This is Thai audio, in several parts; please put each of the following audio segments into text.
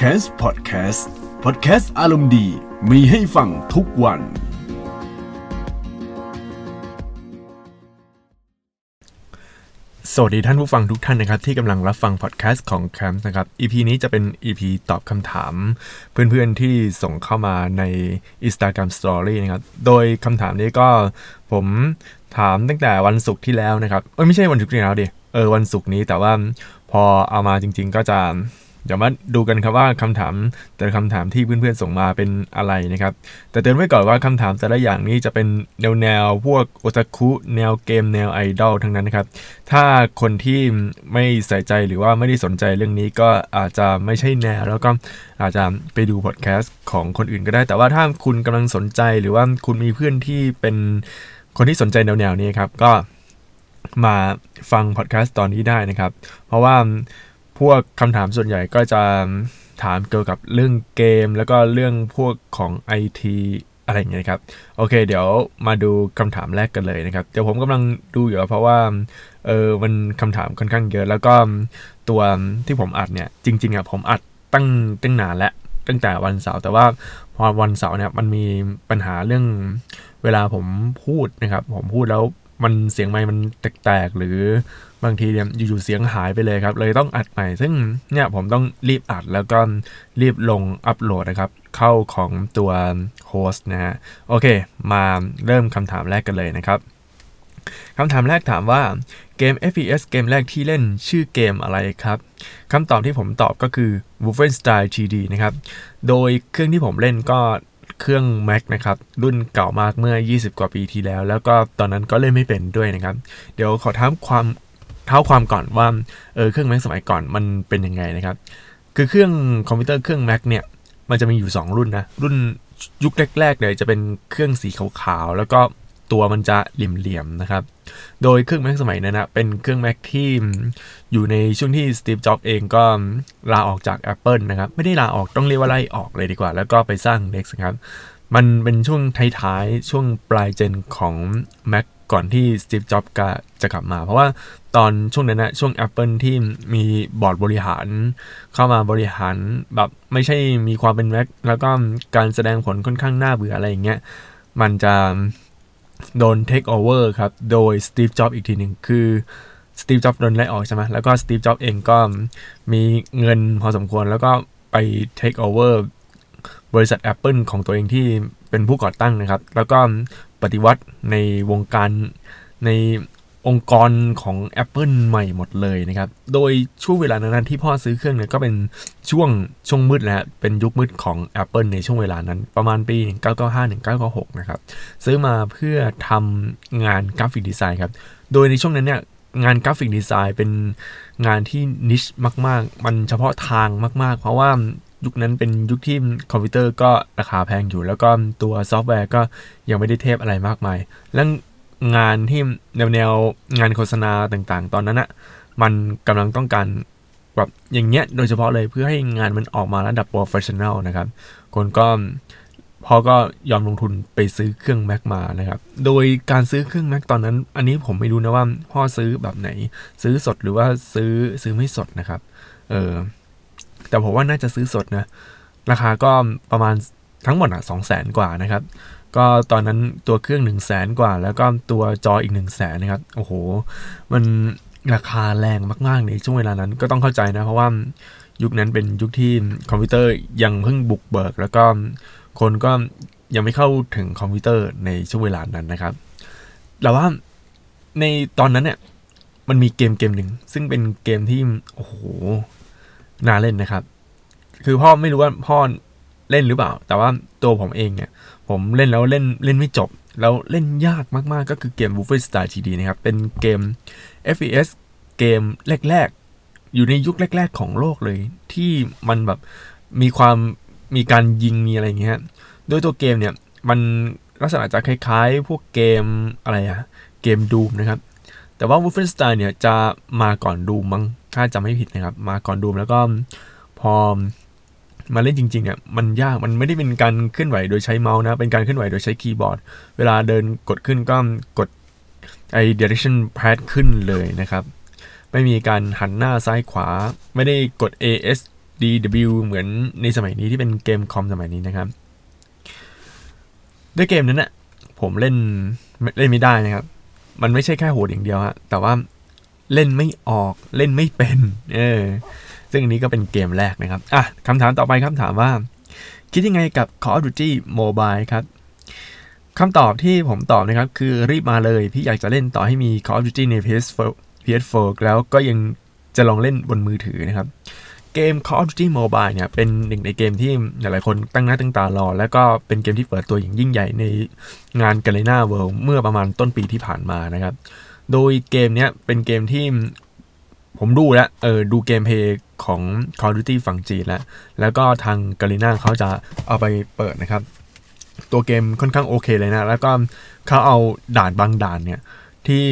c a s Podcast Podcast อารมณ์ดีมีให้ฟังทุกวัน สวัสดีท่านผู้ฟังทุกท่านนะครับ ที่กำลังรับฟังพอดแคสต์ของแคมป์นะครับ EP นี้จะเป็น EP ตอบคำถาม เพื่อนๆที่ส่งเข้ามาใน Instagram Story นะครับ โดยคำถามนี้ก็ผมถามตั้งแต่วันศุกร์ที่แล้วนะครับเอ้ยไม่ใช่วันศุกร์ที่แล้วดิเออวันศุกร์นี้แต่ว่าพอเอามาจริง ๆ ก็จะ เดี๋ยวมาดูกันครับว่าคำถามแต่ละคำถามที่เพื่อนๆส่งมาเป็นอะไรนะครับ แต่เตือนไว้ก่อนว่าคำถามแต่ละอย่างนี้จะเป็นแนวแนวพวกโอตาคุแนวเกมแนวไอดอลทั้งนั้นนะครับ ถ้าคนที่ไม่ใส่ใจหรือว่าไม่ได้สนใจเรื่องนี้ก็อาจจะไม่ใช่แนว แล้วก็อาจจะไปดูพอดแคสต์ของคนอื่นก็ได้ แต่ว่าถ้าคุณกำลังสนใจหรือว่าคุณมีเพื่อนที่เป็นคนที่สนใจแนวๆนี้ครับก็มาฟังพอดแคสต์ตอนนี้ได้นะครับ เพราะว่า พวกคำถามส่วนใหญ่ก็จะถามเกี่ยวกับเรื่องเกม แล้วก็เรื่องพวกของ IT อะไรอย่างเงี้ยครับ โอเค เดี๋ยวมาดูคำถามแรกกันเลยนะครับ เดี๋ยวผมกำลังดูอยู่เพราะว่าเออมันคำถามค่อนข้างเยอะ แล้วก็ตัวที่ผมอัดเนี่ยจริงๆอะผมอัดตั้งตั้งนานแล้วตั้งแต่วันเสาร์แต่ว่าพอวันเสาร์เนี่ยมันมีปัญหาเรื่องเวลาผมพูดนะครับ ผมพูดแล้วมันเสียงไมค์มันแตกๆหรือบางทีเนี่ยอยู่ๆเสียงหายไปเลยครับ เลยต้องอัดใหม่ ซึ่งเนี่ยผมต้องรีบอัดแล้วก็รีบลงอัปโหลดนะครับ เข้าของตัวโฮสต์นะฮะโอเค มาเริ่มคำถามแรกกันเลยนะครับคำถามแรกถามว่าเกม FPS เกมแรกที่เล่นชื่อเกมอะไรครับคำตอบที่ผมตอบก็คือ Wolfenstein 3D นะครับ โดยเครื่องที่ผมเล่นก็เครื่อง Mac นะครับ รุ่นเก่ามากเมื่อ 20 กว่าปีที่แล้ว แล้วก็ตอนนั้นก็เล่นไม่เป็นด้วยนะครับ เดี๋ยวขอท้าความ เท้าความก่อนว่าเออเครื่อง Mac สมัยก่อนมันเป็นยังไงนะครับ คือเครื่องคอมพิวเตอร์เครื่อง Mac เนี่ยมันจะมีอยู่ 2 รุ่นนะ รุ่นยุคแรกๆเลยจะเป็นเครื่องสีขาวๆแล้วก็ตัวมันจะเหลี่ยมๆนะครับ โดยเครื่อง Mac สมัยนั้นนะเป็นเครื่อง Mac ที่อยู่ในช่วงที่สตีฟจ็อบเองก็ลาออกจาก Apple นะครับ ไม่ได้ลาออกต้องเรียกว่าไล่ออกเลยดีกว่า แล้วก็ไปสร้าง Next ครับ มันเป็นช่วงท้ายๆ ช่วงปลายเจนของ Mac ก่อนที่สตีฟจ็อบก็จะกลับมา เพราะว่าตอนช่วงนั้นนะช่วง Apple ที่มีบอร์ดบริหาร เข้ามาบริหารแบบไม่ใช่มีความเป็น Mac แล้วก็การแสดงผลค่อนข้างน่าเบื่ออะไรอย่างเงี้ยมันจะโดน take over ครับ โดย Steve Jobs อีกทีหนึ่งคือสตีฟจ็อบโดนไล่ออกใช่ไหมแล้วก็สตีฟจ็อบเองก็มีเงินพอสมควรแล้วก็ไป take over บริษัท Apple ของตัวเองที่เป็นผู้ก่อตั้งนะครับ แล้วก็ปฏิวัติในวงการในองค์กรของ Apple ใหม่หมดเลยนะครับ โดยช่วงเวลานั้นที่พ่อซื้อเครื่องเนี่ยก็เป็นช่วงช่วงมืดนะฮะเป็นยุคมืดของ Apple ในช่วงเวลานั้น ประมาณปี 1995-1996 นะครับ ซื้อมาเพื่อทำงาน graphic design ครับ โดยในช่วงนั้นเนี่ยงาน graphic design เป็นงานที่ niche มาก ๆ มันเฉพาะทางมาก ๆ เพราะว่า ยุคนั้นเป็นยุคที่คอมพิวเตอร์ก็ราคาแพงอยู่ แล้วก็ตัวซอฟต์แวร์ก็ยังไม่ได้เทพอะไรมากมาย และงานที่แนวแนวงานโฆษณาต่างๆ ตอนนั้นอะมันกำลังต้องการแบบอย่างเงี้ยโดยเฉพาะเลยเพื่อให้งานมันออกมาระดับ professional นะครับ คนก็พ่อก็ยอมลงทุนไปซื้อเครื่อง Mac มานะครับ โดยการซื้อเครื่อง Mac ตอนนั้น อันนี้ผมไม่รู้นะว่าพ่อซื้อแบบไหน ซื้อสดหรือว่าซื้อซื้อไม่สดนะครับ เออ แต่ผมว่าน่าจะซื้อสดนะ ราคาก็ประมาณทั้งหมดอะสองแสนกว่านะครับ ก็ตอนนั้นตัวเครื่อง1นึ่งแสนกว่า แล้วก็ตัวจออีก1นึ่งแสนนะครับ โอ้โห มันราคาแรงมากๆในช่วงเวลานั้นก็ต้องเข้าใจนะ เพราะว่ายุคนั้นเป็นยุคที่คอมพิวเตอร์ยังเพิ่งบุกเบิก แล้วก็คนก็ยังไม่เข้าถึงคอมพิวเตอร์ในช่วงเวลานั้นนะครับ แต่ว่าในตอนนั้นเนี่ยมันมีเกมเกมหนึ่งซึ่งเป็นเกมที่โอ้โห น่าเล่นนะครับ คือพ่อไม่รู้ว่าพ่อเล่นหรือเปล่า แต่ว่าตัวผมเองเนี่ย ผมเล่นแล้วเล่นเล่นไม่จบ แล้วเล่นยากมาก ๆ ก็คือเกม Wolfenstein 3D นะครับ เป็นเกม FPS เกมแรก ๆ อยู่ในยุคแรก ๆ ของโลกเลย ที่มันแบบมีความมีการยิงมีอะไรอย่างเงี้ยโดยตัวเกมเนี่ย มันลักษณะจะคล้าย ๆ พวกเกมอะไรอะเกมดูมนะครับ แต่ว่า Wolfenstein เนี่ยจะมาก่อนดูมั้งถ้าจำไม่ผิดนะครับ มาก่อนดูแล้วก็พอมาเล่นจริงๆเนี่ยมันยากมันไม่ได้เป็นการเคลื่อนไหวโดยใช้เมาส์นะ เป็นการเคลื่อนไหวโดยใช้คีย์บอร์ด เวลาเดินกดขึ้นก็กดไอ direction pad ขึ้นเลยนะครับ ไม่มีการหันหน้าซ้ายขวา ไม่ได้กด AS DW เหมือนในสมัยนี้ที่เป็นเกมคอมสมัยนี้นะครับ ด้วยเกมนั้นนะ่ะผมเล่นเล่นไม่ได้นะครับ มันไม่ใช่แค่โหดอย่างเดียวฮะแต่ว่าเล่นไม่ออกเล่นไม่เป็น เออ ซึ่งอันนี้ก็เป็นเกมแรกนะครับ อะคำถามต่อไปคำถามว่า คิดยังไงกับ Call of Duty Mobile ครับคำตอบที่ผมตอบนะครับ คือรีบมาเลย พี่อยากจะเล่นต่อให้มี Call of Duty ใน PS4 PS4 แล้วก็ยังจะลองเล่นบนมือถือนะครับ เกม Call of Duty Mobile เนี่ยเป็นหนึ่งในเกมที่หลายๆคนตั้งหน้าตั้งตารอ แล้วก็เป็นเกมที่เปิดตัวอย่างยิ่งใหญ่ในงาน g a l e n a World เมื่อประมาณต้นปีที่ผ่านมานะครับ โดยเกมเนี้ยเป็นเกมที่ผมดูแล้วเออดูเกมเพย์ของ Call of Duty ฝั่งจีนแล้ว แล้วก็ทาง g a l e n a เขาจะเอาไปเปิดนะครับ ตัวเกมค่อนข้างโอเคเลยนะ แล้วก็เขาเอาด่านบางด่านเนี่ย ที่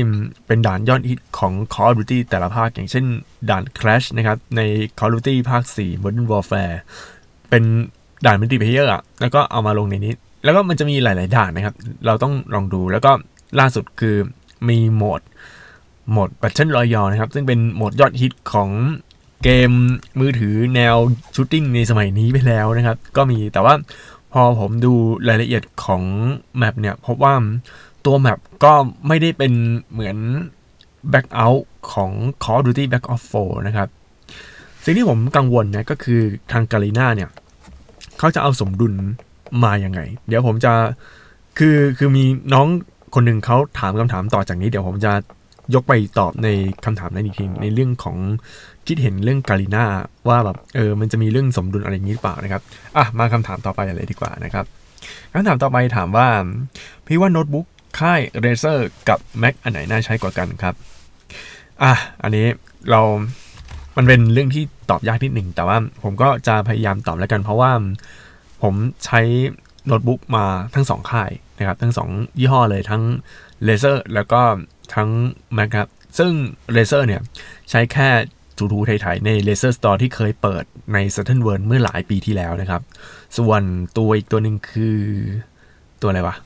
เป็นด่านยอดฮิตของ Call of Duty แต่ละภาค อย่างเช่นด่าน Crash นะครับ ใน Call of Duty ภาค 4 Modern Warfare เป็นด่าน multiplayer อะแล้วก็เอามาลงในนี้ แล้วก็มันจะมีหลาย ๆ ด่านนะครับ เราต้องลองดูแล้วก็ล่าสุดคือมีโหมดโหมด Battle Royale นะครับ ซึ่งเป็นโหมดยอดฮิตของเกมมือถือแนว shooting ในสมัยนี้ไปแล้วนะครับ ก็มีแต่ว่าพอผมดูรายละเอียดของ map เนี่ยพบว่า ตัว map ก็ไม่ได้เป็นเหมือน Blackout ของ Call of Duty Back Off 4นะครับ สิ่งที่ผมกังวลนะก็คือทางกาลีน่าเนี่ย เขาจะเอาสมดุลมาอย่างไง เดี๋ยวผมจะคือคือมีน้องคนหนึ่งเขาถามคำถามต่อจากนี้ เดี๋ยวผมจะยกไปตอบในคำถามนั้นอีกทีในเรื่องของคิดเห็นเรื่องกาลีน่าว่าแบบเออมันจะมีเรื่องสมดุลอะไรอย่างนี้หรือเปล่านะครับอะมาคำถามต่อไปเลยดีกว่านะครับคำถามต่อไปถามว่าพี่ว่าโน้ตบุ๊ก ค่าย Razer กับ Mac อันไหนน่าใช้กว่ากันครับ อะ อันนี้เรา มันเป็นเรื่องที่ตอบยากนิดหนึ่ง แต่ว่าผมก็จะพยายามตอบแล้วกัน เพราะว่าผมใช้โน้ตบุ๊กมาทั้งสองค่ายนะครับ ทั้งสองยี่ห้อเลยทั้ง Razer แล้วก็ทั้ง Mac ครับ ซึ่ง Razer เนี่ยใช้แค่ทูทูไทยๆใน Razer Store ที่เคยเปิดใน Saturn World เมื่อหลายปีที่แล้วนะครับ ส่วนตัวอีกตัวหนึ่งคือตัวอะไรวะ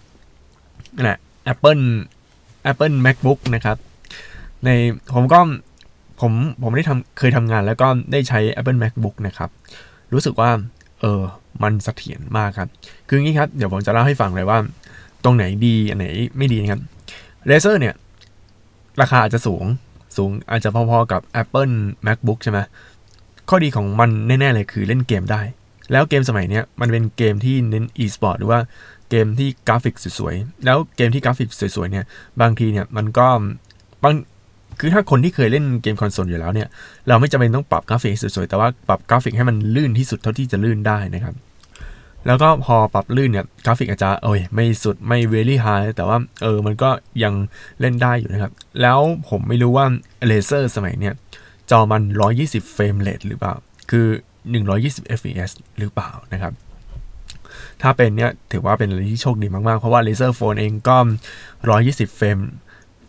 นั่นแหละ Apple Apple MacBook นะครับ ในผมก็ผมผมได้ทำเคยทำงานแล้วก็ได้ใช้ Apple MacBook นะครับ รู้สึกว่า เออมันเสถียรมากครับ คืองี้ครับ เดี๋ยวผมจะเล่าให้ฟังเลยว่า ตรงไหนดี อันไหนไม่ดีนะครับ Razer เนี่ย ราคาอาจจะสูงสูงอาจจะพอๆกับ Apple MacBook ใช่ไหมข้อดีของมันแน่ ๆ เลยคือเล่นเกมได้ แล้วเกมสมัยนี้มันเป็นเกมที่เน้น e-sport หรือว่า เกมที่กราฟิกสวยๆ แล้วเกมที่กราฟิกสวยๆเนี่ย บางทีเนี่ยมันก็บางคือถ้าคนที่เคยเล่นเกมคอนโซลอยู่แล้วเนี่ย เราไม่จำเป็นต้องปรับกราฟิกสวยๆ แต่ว่าปรับกราฟิกให้มันลื่นที่สุดเท่าที่จะลื่นได้นะครับ แล้วก็พอปรับลื่นเนี่ยกราฟิกอาจจะเอ้ยไม่สุดไม่ very high แต่ว่าเออมันก็ยังเล่นได้อยู่นะครับ แล้วผมไม่รู้ว่า Razer สมัยเนี่ยจอมัน 120 frame rate หรือเปล่า คือ 120 fps หรือเปล่านะครับ ถ้าเป็นเนี่ยถือว่าเป็นอะไรที่โชคดีมากๆ เพราะว่า Laser Phone เองก็ 120 เฟรม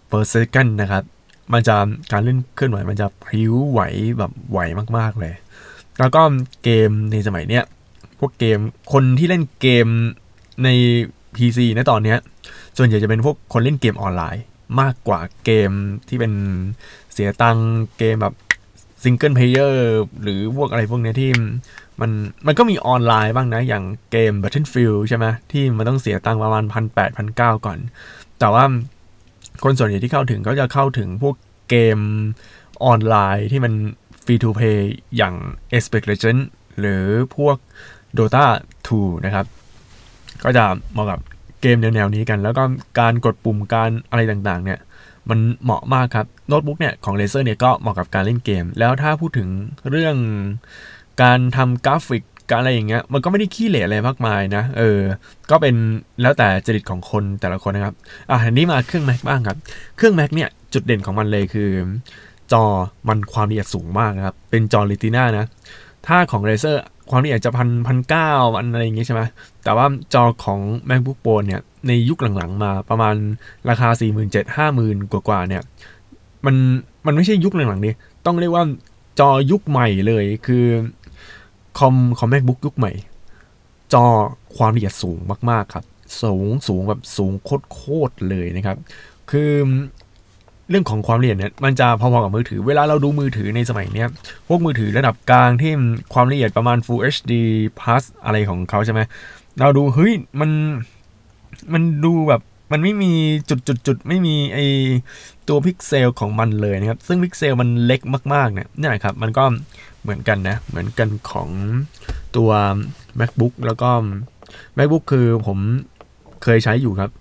per second นะครับ มันจะการเล่นเคลื่อนไหวมันจะพริ้วไหวแบบไหวมากๆเลย แล้วก็เกมในสมัยเนี้ยพวกเกมคนที่เล่นเกมใน PC ในตอนเนี้ยส่วนใหญ่จะเป็นพวกคนเล่นเกมออนไลน์ มากกว่าเกมที่เป็นเสียตังเกมแบบ single player หรือพวกอะไรพวกนี้ที่ มันมันก็มีออนไลน์บ้างนะ อย่างเกม Battlefield ใช่ไหมที่มันต้องเสียตังค์ประมาณพันแปดพันเก้าก่อน แต่ว่าคนส่วนใหญ่ที่เข้าถึงก็จะเข้าถึงพวกเกมออนไลน์ที่มัน free-to-play อย่าง Apex Legends หรือพวก Dota 2 นะครับ ก็จะเหมาะกับเกมแนวๆนี้กัน แล้วก็การกดปุ่มการอะไรต่างๆ เนี่ยมันเหมาะมากครับ โน้ตบุ๊กเนี่ยของ Razer เนี่ยก็เหมาะกับการเล่นเกม แล้วถ้าพูดถึงเรื่อง การทำกราฟิกการอะไรอย่างเงี้ยมันก็ไม่ได้ขี้เหร่อะไรมากมายนะ เออ ก็เป็นแล้วแต่จริตของคนแต่ละคนนะครับ อะอันนี้มาเครื่อง Mac บ้างครับ เครื่อง Mac เนี่ยจุดเด่นของมันเลยคือ จอมันความละเอียดสูงมากนะครับ เป็นจอ Retina นะ ถ้าของ Razer ความละเอียดจะพันพันเก้าอันอะไรอย่างเงี้ยใช่ไหมแต่ว่าจอของ MacBook Pro เนี่ยในยุคหลังๆมาประมาณราคา 4 7 0 0 0 5 0,000กว่าๆเนี่ยมันมันไม่ใช่ยุคหลังๆนี้ต้องเรียกว่าจอยุคใหม่เลยคือ คอมคอม MacBook ยุคใหม่ จอความละเอียดสูงมาก ๆ ครับ สูงสูงแบบสูงโคตรๆเลยนะครับ คือเรื่องของความละเอียดเนี่ยมันจะพอๆกับมือถือ เวลาเราดูมือถือในสมัยเนี้ย พวกมือถือระดับกลางที่ความละเอียดประมาณ Full HD Plus อะไรของเขาใช่ไหมเราดูเฮ้ยมันมันดูแบบมันไม่มีจุดจุดจุดไม่มีไอตัวพิกเซลของมันเลยนะครับ ซึ่งพิกเซลมันเล็กมากๆเนี่ยนี่แหละครับ มันก็ เหมือนกันนะ เหมือนกันของตัว macbook แล้วก็ macbook คือผมเคยใช้อยู่ครับ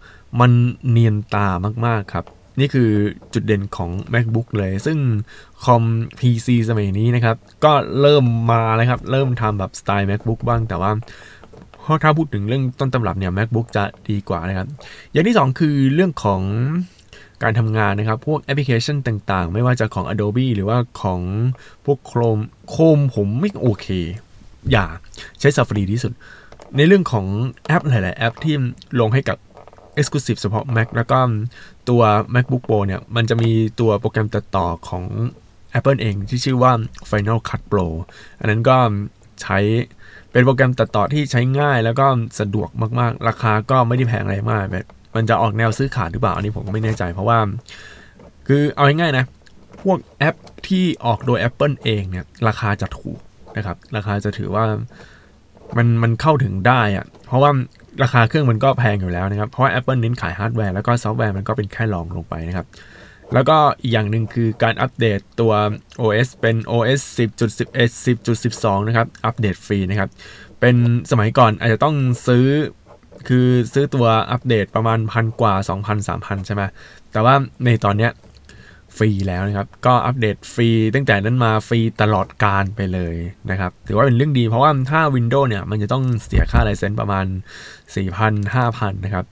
มันเนียนตามากๆครับ นี่คือจุดเด่นของ macbook เลย ซึ่งคอม PC สมัยนี้นะครับ ก็เริ่มมาแล้วครับ เริ่มทำแบบสไตล์ macbook บ้างแต่ว่าพราะถ้าพูดถึงเรื่องต้นตำรับเนี่ย macbook จะดีกว่านะครับ อย่างที่ 2 คือเรื่องของ การทำงานนะครับ พวกแอปพลิเคชันต่างๆ ไม่ว่าจะของ Adobe หรือว่าของพวก Chrome Chrome ผมไม่โอเค อย่าใช้ Safari ที่สุด ในเรื่องของแอปหลาย ๆ แอปที่ลงให้กับ Exclusive เฉพาะ Mac แล้วก็ตัว MacBook Pro เนี่ย มันจะมีตัวโปรแกรมตัดต่อของ Apple เองที่ชื่อว่า Final Cut Pro อันนั้นก็ใช้เป็นโปรแกรมตัดต่อที่ใช้ง่ายแล้วก็สะดวกมาก ๆ ราคาก็ไม่ได้แพงอะไรมากแบบ มันจะออกแนวซื้อขาดหรือเปล่า อันนี้ผมก็ไม่แน่ใจ เพราะว่า คือเอาง่ายๆนะ พวกแอปที่ออกโดย Apple เองเนี่ย ราคาจะถูกนะครับ ราคาจะถือว่ามันมันเข้าถึงได้อะเพราะว่าราคาเครื่องมันก็แพงอยู่แล้วนะครับ เพราะว่า Apple เน้นขายฮาร์ดแวร์แล้วก็ซอฟต์แวร์มันก็เป็นแค่รองลงไปนะครับ แล้วก็อีกอย่างหนึ่งคือการอัปเดตตัว OS เป็น OS 10.11 10.12 นะครับ อัปเดตฟรีนะครับ เป็นสมัยก่อนอาจจะต้องซื้อ คือซื้อตัวอัปเดตประมาณพันกว่า 2,000 3,000 ใช่ไหมแต่ว่าในตอนเนี้ยฟรีแล้วนะครับ ก็อัปเดตฟรีตั้งแต่นั้นมาฟรีตลอดการไปเลยนะครับ ถือว่าเป็นเรื่องดีเพราะว่าถ้า Windows เนี่ย มันจะต้องเสียค่าไลเซนส์ประมาณ 4,000 5,000 นะครับ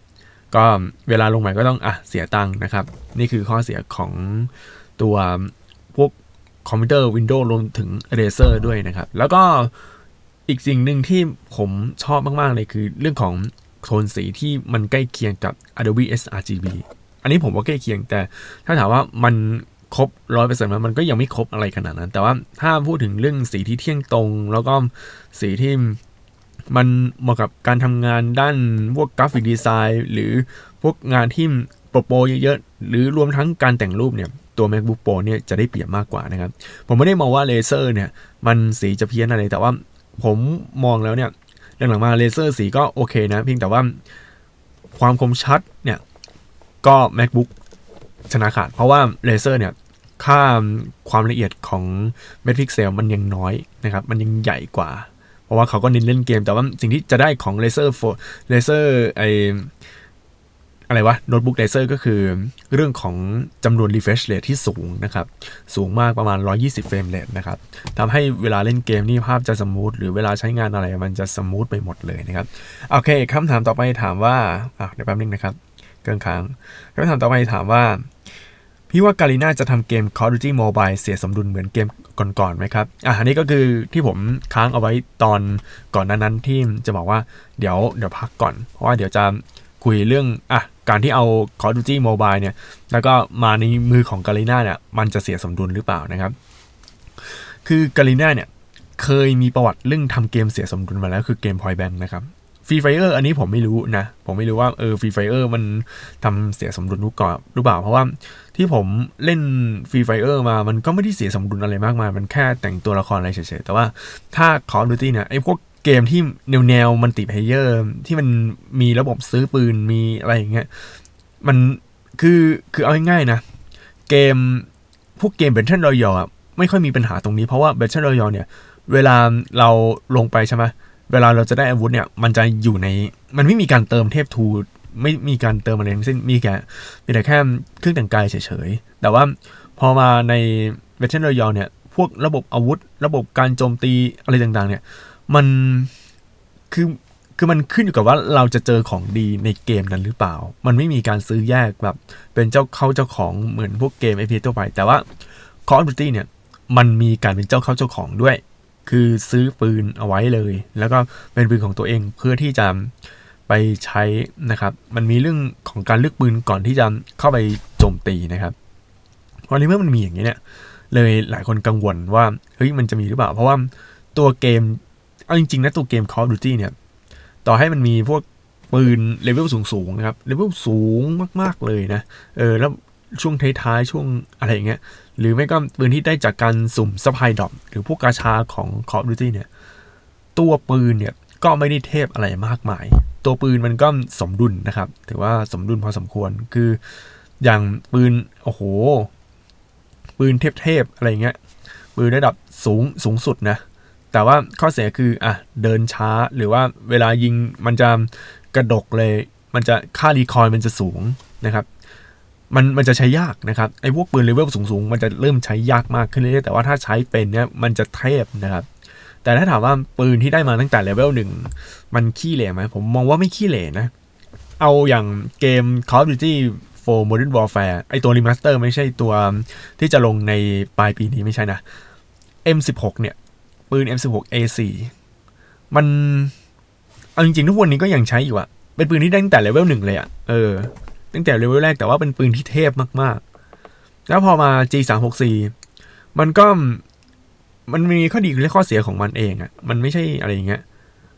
ก็เวลาลงใหม่ก็ต้องอะเสียตังค์นะครับ นี่คือข้อเสียของตัวพวกคอมพิวเตอร์ Windows รวมถึง Razer ด้วยนะครับ แล้วก็อีกสิ่งหนึ่งที่ผมชอบมาก ๆ เลยคือเรื่องของ โทนสีที่มันใกล้เคียงกับ Adobe sRGB อันนี้ผมว่าใกล้เคียงแต่ถ้าถามว่ามันครบร้อยเปอร์เซ็นต์มันก็ยังไม่ครบอะไรขนาดนั้น แต่ว่าถ้าพูดถึงเรื่องสีที่เที่ยงตรง แล้วก็สีที่มันเหมาะกับการทำงานด้านพวกกราฟิกดีไซน์ หรือพวกงานที่โปรโปรเยอะๆ หรือรวมทั้งการแต่งรูปเนี่ยตัว MacBook Pro เนี่ยจะได้เปรียบมากกว่านะครับ ผมไม่ได้มองว่า Razer เนี่ย มันสีจะเพี้ยนอะไรแต่ว่าผมมองแล้วเนี่ย หลังๆมา Razer สีก็โอเคนะเพียงแต่ว่าความคมชัดเนี่ยก็ MacBook ชนะขาด เพราะว่า Razer เนี่ยค่าความละเอียดของเม็ดพิกเซลมันยังน้อยนะครับ มันยังใหญ่กว่า เพราะว่าเขาก็เน้นเล่นเกม แต่ว่าสิ่งที่จะได้ของ Razer โฟ Razer ไอ อะไรวะโน้ตบุ๊ก Razer ก็คือเรื่องของจำนวน refresh rate ที่สูงนะครับ สูงมากประมาณ 120 frame rate นะครับทำให้เวลาเล่นเกมนี่ภาพจะ smooth หรือเวลาใช้งานอะไรมันจะ smooth ไปหมดเลยนะครับ โอเคคำถามต่อไปถามว่าอะเดี๋ยวแป๊บนึงนะครับเกินค้างคำถามต่อไปถามว่า พี่ว่าการีนาจะทำเกม Call of Duty Mobile เสียสมดุลเหมือนเกมก่อนๆไหมครับ อะอันนี้ก็คือที่ผมค้างเอาไว้ตอนก่อนนั้นๆที่จะบอกว่าเดี๋ยวเดี๋ยวพักก่อน เพราะว่าเดี๋ยวจะคุยเรื่องอะ การที่เอา Call of Duty Mobile เนี่ย แล้วก็มาในมือของการีนาเนี่ย มันจะเสียสมดุลหรือเปล่านะครับ คือการีนาเนี่ยเคยมีประวัติเรื่องทำเกมเสียสมดุลมาแล้วคือเกม Point Blank นะครับ Free Fire อันนี้ผมไม่รู้นะ ผมไม่รู้ว่าเออ Free Fire มันทำเสียสมดุลรู้ก่อนรู้เปล่า เพราะว่าที่ผมเล่น Free Fire มามันก็ไม่ได้เสียสมดุลอะไรมากมาย มันแค่แต่งตัวละครอะไรเฉยๆ แต่ว่าถ้า Call of Duty เนี่ยไอ้พวก เกมที่แนวแนว multiplayer ที่มันมีระบบซื้อปืนมีอะไรอย่างเงี้ยมันคือคือเอาง่ายๆนะ เกมพวกเกมเบนเทนรอยอะไม่ค่อยมีปัญหาตรงนี้เพราะว่าเบนเทนรอยเนี่ย เวลาเราลงไปใช่ไหมเวลาเราจะได้อาวุธเนี่ย มันจะอยู่ในมันไม่มีการเติมเทพทูไม่มีการเติมอะไรทั้งสิ้นมีแค่มีแต่แค่เครื่องแต่งกายเฉยๆ แต่ว่าพอมาในเวทเทนรอยเนี่ย พวกระบบอาวุธ ระบบการโจมตีอะไรต่างๆ เนี่ย มันคือคือมันขึ้นอยู่กับว่าเราจะเจอของดีในเกมนั้นหรือเปล่า มันไม่มีการซื้อแยกแบบเป็นเจ้าเข้าเจ้าของเหมือนพวกเกมไอพีทั่วไป แต่ว่า Call of Duty เนี่ยมันมีการเป็นเจ้าเข้าเจ้าของด้วย คือซื้อปืนเอาไว้เลย แล้วก็เป็นปืนของตัวเองเพื่อที่จะไปใช้นะครับ มันมีเรื่องของการเลือกปืนก่อนที่จะเข้าไปโจมตีนะครับพอในเมื่อมันมีอย่างนี้เนี่ย เลยหลายคนกังวลว่าเฮ้ยมันจะมีหรือเปล่า เพราะว่าตัวเกม เอาจริงๆนะตัวเกม Call of Duty เนี่ย ต่อให้มันมีพวกปืนเลเวลสูงๆนะครับเลเวลสูงมากๆเลยนะ เออแล้วช่วงท้ายๆ ช่วงอะไรอย่างเงี้ย หรือไม่ก็ปืนที่ได้จากการสุ่ม supply drop หรือพวกกาชาของ Call of Duty เนี่ย ตัวปืนเนี่ยก็ไม่ได้เทพอะไรมากมาย ตัวปืนมันก็สมดุลนะครับ ถือว่าสมดุลพอสมควรคืออย่างปืนโอ้โห ปืนเทพๆอะไรเงี้ยปืนระดับสูงสูงสุดนะ แต่ว่าข้อเสียคืออะเดินช้าหรือว่าเวลายิงมันจะกระดกเลย มันจะค่า recoil มันจะสูงนะครับ มันมันจะใช้ยากนะครับไอ้พวกปืนเลเวลสูงๆมันจะเริ่มใช้ยากมากขึ้นเรื่อยๆแต่ว่าถ้าใช้เป็นเนี่ยมันจะเทพนะครับแต่ถ้าถามว่าปืนที่ได้มาตั้งแต่เลเวลหนึ่งมันขี้เหร่ไหมผมมองว่าไม่ขี้เหร่นะ เอาอย่างเกม Call of Duty for Modern Warfare ไอตัวรีมาสเตอร์ไม่ใช่ตัวที่จะลงในปลายปีนี้ไม่ใช่นะ M16 เนี่ย ปืน M16 A4 มันเอาจริงๆทุกวันนี้ก็ยังใช้อยู่อะเป็นปืนที่ได้ตั้งแต่เลเวลหนึ่งเลยอะเออตั้งแต่เลเวลแรกแต่ว่าเป็นปืนที่เทพมากๆ แล้วพอมา G36C มันก็มันมีข้อดีและข้อเสียของมันเองอะมันไม่ใช่อะไรอย่างเงี้ย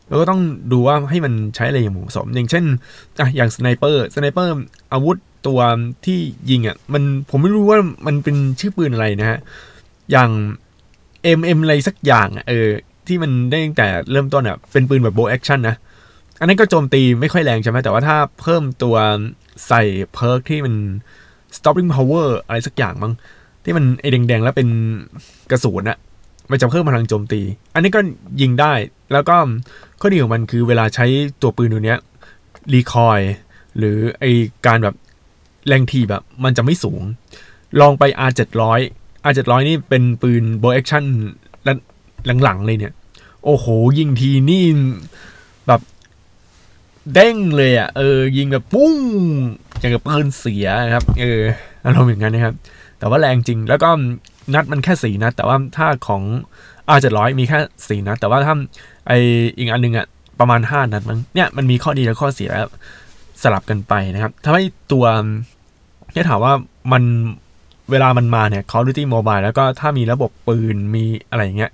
เราก็ต้องดูว่าให้มันใช้อะไรอย่างเหมาะสม อย่างเช่นอะอย่าง sniper sniperอาวุธตัวที่ยิงอะ่ะมันผมไม่รู้ว่ามันเป็นชื่อปืนอะไรนะฮะอย่าง MM อะไรสักอย่างเออ ที่มันได้ตั้งแต่เริ่มต้นอะเป็นปืนแบบ bolt action นะ อันนั้นก็โจมตีไม่ค่อยแรงใช่ไหมแต่ว่าถ้าเพิ่มตัวใส่ perk ที่มัน stopping power อะไรสักอย่างมั้งที่มันไอแดงๆแล้วเป็นกระสุนอะมันจะเพิ่มพลังโจมตี อันนี้ก็ยิงได้ แล้วก็ข้อดีของมันคือเวลาใช้ตัวปืนตัวเนี้ย recoil หรือไอการแบบแรงทีแบบมันจะไม่สูง ลองไป R 700 R 700นี่เป็นปืน bolt action หลังๆเลยเนี่ย โอ้โห ยิงทีนี่แบบเด้งเลยอะเออ ยิงแบบปุ้งอย่างกับปืนเสียครับ เอออารมณ์อย่างนั้นนะครับ แต่ว่าแรงจริงแล้วก็นัดมันแค่สี่นัด แต่ว่าถ้าของ R 700มีแค่สี่นัด แต่ว่าถ้าไออีกอันนึงอะประมาณห้านัดมั้งเนี่ยมันมีข้อดีและข้อเสียสลับกันไปนะครับทำให้ตัวที่ถามว่ามัน เวลามันมาเนี่ย Call of Duty Mobile แล้วก็ถ้ามีระบบปืนมีอะไรอย่างเงี้ย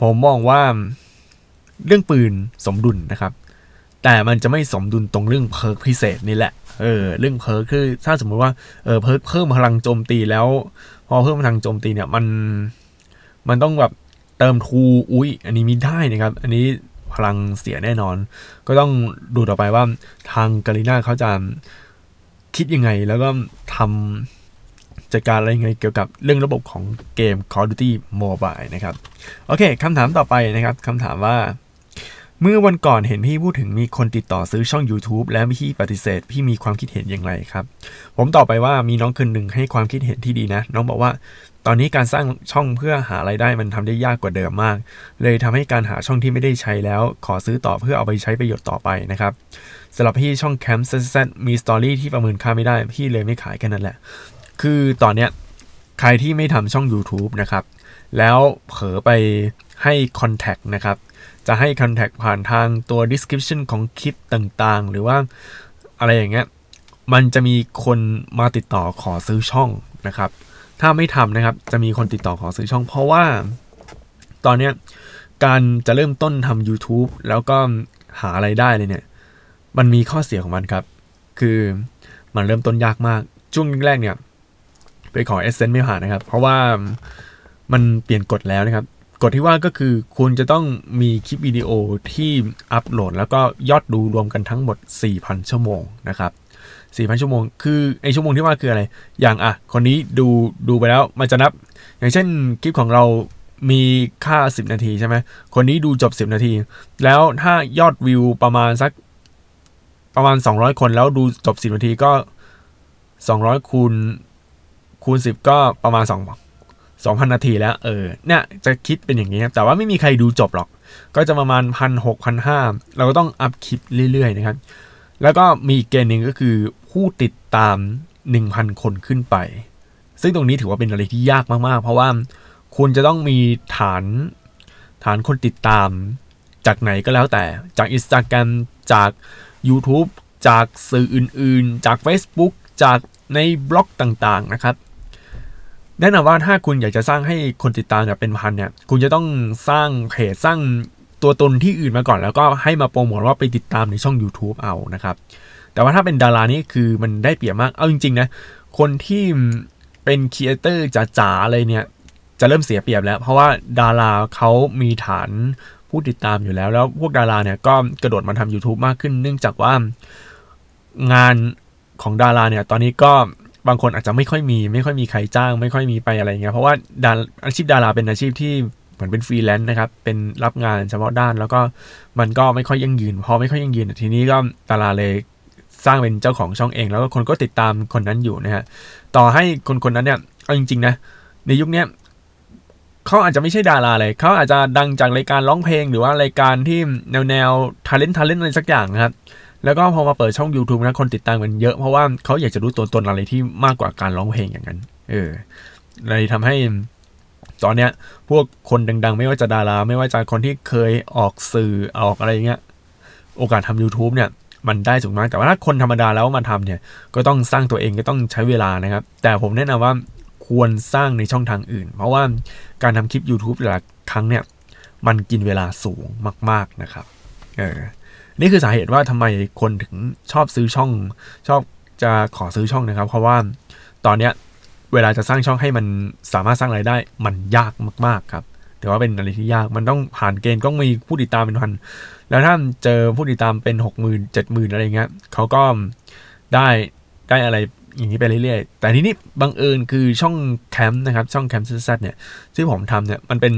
ผมมองว่าเรื่องปืนสมดุลนะครับ แต่มันจะไม่สมดุลตรงเรื่อง perk พิเศษนี่แหละ เออ เรื่อง perk คือถ้าสมมติว่า เออ perk เพิ่มพลังโจมตีแล้ว พอเพิ่มพลังโจมตีเนี่ย มัน มันต้องแบบเติมทูอุ้ย อันนี้มีได้นะครับ อันนี้พลังเสียแน่นอน ก็ต้องดูต่อไปว่าทางกาลิน่าเขาจะคิดยังไงแล้วก็ทำ จัดการอะไรยังไงเกี่ยวกับเรื่องระบบของเกม Call of Duty Mobile นะครับ โอเคคำถามต่อไปนะครับคำถามว่า เมื่อวันก่อนเห็นพี่พูดถึงมีคนติดต่อซื้อช่อง YouTube แล้วพี่ปฏิเสธ พี่มีความคิดเห็นอย่างไรครับ ผมตอบไปว่ามีน้องคนหนึ่งให้ความคิดเห็นที่ดีนะ น้องบอกว่า ตอนนี้การสร้างช่องเพื่อหาไรายได้มันทำได้ยากกว่าเดิมมาก เลยทำให้การหาช่องที่ไม่ได้ใช้แล้ว ขอซื้อต่อเพื่อเอาไปใช้ประโยชน์ต่อไปนะครับสำหรับพี่ช่องแคมป์ซมีสตอรี่ที่ประเมินค่าไม่ได้พี่เลยไม่ขายแค่นั้นแหละ คือตอนเนี้ยใครที่ไม่ทำช่อง YouTube นะครับ แล้วเผลอไปให้คอนแทคนะครับ จะให้คอนแทคผ่านทางตัว description ของคลิปต่างๆ หรือว่าอะไรอย่างเงี้ย มันจะมีคนมาติดต่อขอซื้อช่องนะครับ ถ้าไม่ทำนะครับ จะมีคนติดต่อขอซื้อช่อง เพราะว่า ตอนเนี้ยการจะเริ่มต้นทำ YouTube แล้วก็หาไรายได้เลยเนี่ย มันมีข้อเสียของมันครับ คือมันเริ่มต้นยากมาก ช่วงแรกเนี่ย ไปขอเอเซนไม่ผ่านนะครับ เพราะว่ามันเปลี่ยนกฎแล้วนะครับ กฎที่ว่าก็คือคุณจะต้องมีคลิปวิดีโอที่อัปโหลด แล้วก็ยอดดูรวมกันทั้งหมด 4,000 ชั่วโมงนะครับ4,000 ชั่วโมง คือไอชั่วโมงที่ว่าคืออะไร อย่างอะ คนนี้ดูดูไปแล้วมันจะนับ อย่างเช่นคลิปของเรามีค่า 10 นาทีใช่ไหม คนนี้ดูจบ 10 นาที แล้วถ้ายอดวิวประมาณสักประมาณ 200 คนแล้วดูจบ 10 นาทีก็ 200คูณ คูณ 10 ก็ประมาณ 2 2,000 นาทีแล้ว เออ เนี่ยจะคิดเป็นอย่างนี้ครับ แต่ว่าไม่มีใครดูจบหรอก ก็จะประมาณพันหกพันห้าเราก็ต้องอัพคลิปเรื่อย ๆ นะครับ แล้วก็มีอีกเกณฑ์หนึ่งก็คือผู้ติดตาม 1,000 คนขึ้นไป ซึ่งตรงนี้ถือว่าเป็นอะไรที่ยากมากๆ เพราะว่าคุณจะต้องมีฐานฐานคนติดตามจากไหนก็แล้วแต่ จาก Instagram จาก YouTube จากสื่ออื่นๆ จาก Facebook จากในบล็อกต่างๆนะครับ แน่นอนว่าถ้าคุณอยากจะสร้างให้คนติดตามแบบเป็นพันเนี่ย คุณจะต้องสร้างเพจสร้างตัวตนที่อื่นมาก่อนแล้วก็ให้มาโปรโมทว่าไปติดตามในช่อง YouTube เอานะครับ แต่ว่าถ้าเป็นดารานี่คือมันได้เปรียบมาก เอาจริงๆนะ คนที่เป็นครีเอเตอร์จ๋าๆเลยเนี่ย จะเริ่มเสียเปรียบแล้ว เพราะว่าดาราเขามีฐานผู้ติดตามอยู่แล้ว แล้วพวกดาราเนี่ยก็กระโดดมาทำ YouTube มากขึ้น เนื่องจากว่างานของดาราเนี่ย ตอนนี้ก็ บางคนอาจจะไม่ค่อยมีไม่ค่อยมีใครจ้าง ไม่ค่อยมีไปอะไรเงี้ยเพราะว่าดาอาชีพดาราเป็นอาชีพที่เหมือนเป็นฟรีแลนซ์นะครับเป็นรับงานเฉพาะด้านแล้วก็มันก็ไม่ค่อยยั่งยืน พอไม่ค่อยยั่งยืน ทีนี้ก็ดาราเลยสร้างเป็นเจ้าของช่องเอง แล้วก็คนก็ติดตามคนนั้นอยู่นะฮะต่อให้คนคนนั้นเนี่ยเอาจริงๆนะในยุคนี้เขาอาจจะไม่ใช่ดาราเลยเขาอาจจะดังจากรายการร้องเพลงหรือว่ารายการที่แนวแนวทาเลนต์ทาเลนต์อะไรสักอย่างนะครับ แล้วก็พอมาเปิดช่อง YouTube นะคนติดตามกันเยอะ เพราะว่าเขาอยากจะรู้ตัวตนอะไรที่มากกว่าการร้องเพลงอย่างนั้น เออเลยทำให้ตอนเนี้ย พวกคนดัง ๆ ไม่ว่าจะดารา ไม่ว่าจะคนที่เคยออกสื่อออกอะไรเงี้ยโอกาสทำ YouTube เนี่ยมันได้สูงมาก แต่ว่าถ้าคนธรรมดาแล้วมาทำเนี่ยก็ต้องสร้างตัวเองก็ต้องใช้เวลานะครับ แต่ผมแนะนำว่าควรสร้างในช่องทางอื่น เพราะว่าการทำคลิป YouTube แต่ละครั้งเนี่ยมันกินเวลาสูงมาก ๆนะครับ เออ นี่คือสาเหตุว่าทำไมคนถึงชอบซื้อช่อง ชอบจะขอซื้อช่องนะครับ เพราะว่าตอนเนี้ยเวลาจะสร้างช่องให้มันสามารถสร้างรายได้มันยากมากๆครับถือว่าเป็นอะไรที่ยากมันต้องผ่านเกณฑ์ต้องมีผู้ติดตามเป็นพัน แล้วถ้าเจอผู้ติดตามเป็นหกหมื่นเจ็ดหมื่นอะไรเงี้ยเขาก็ได้ได้อะไรอย่างนี้ไปเรื่อยๆ แต่ทีนี้บังเอิญคือช่องแคมป์นะครับ ช่องแคมป์ซัดเนี่ยที่ผมทำเนี่ยมันเป็น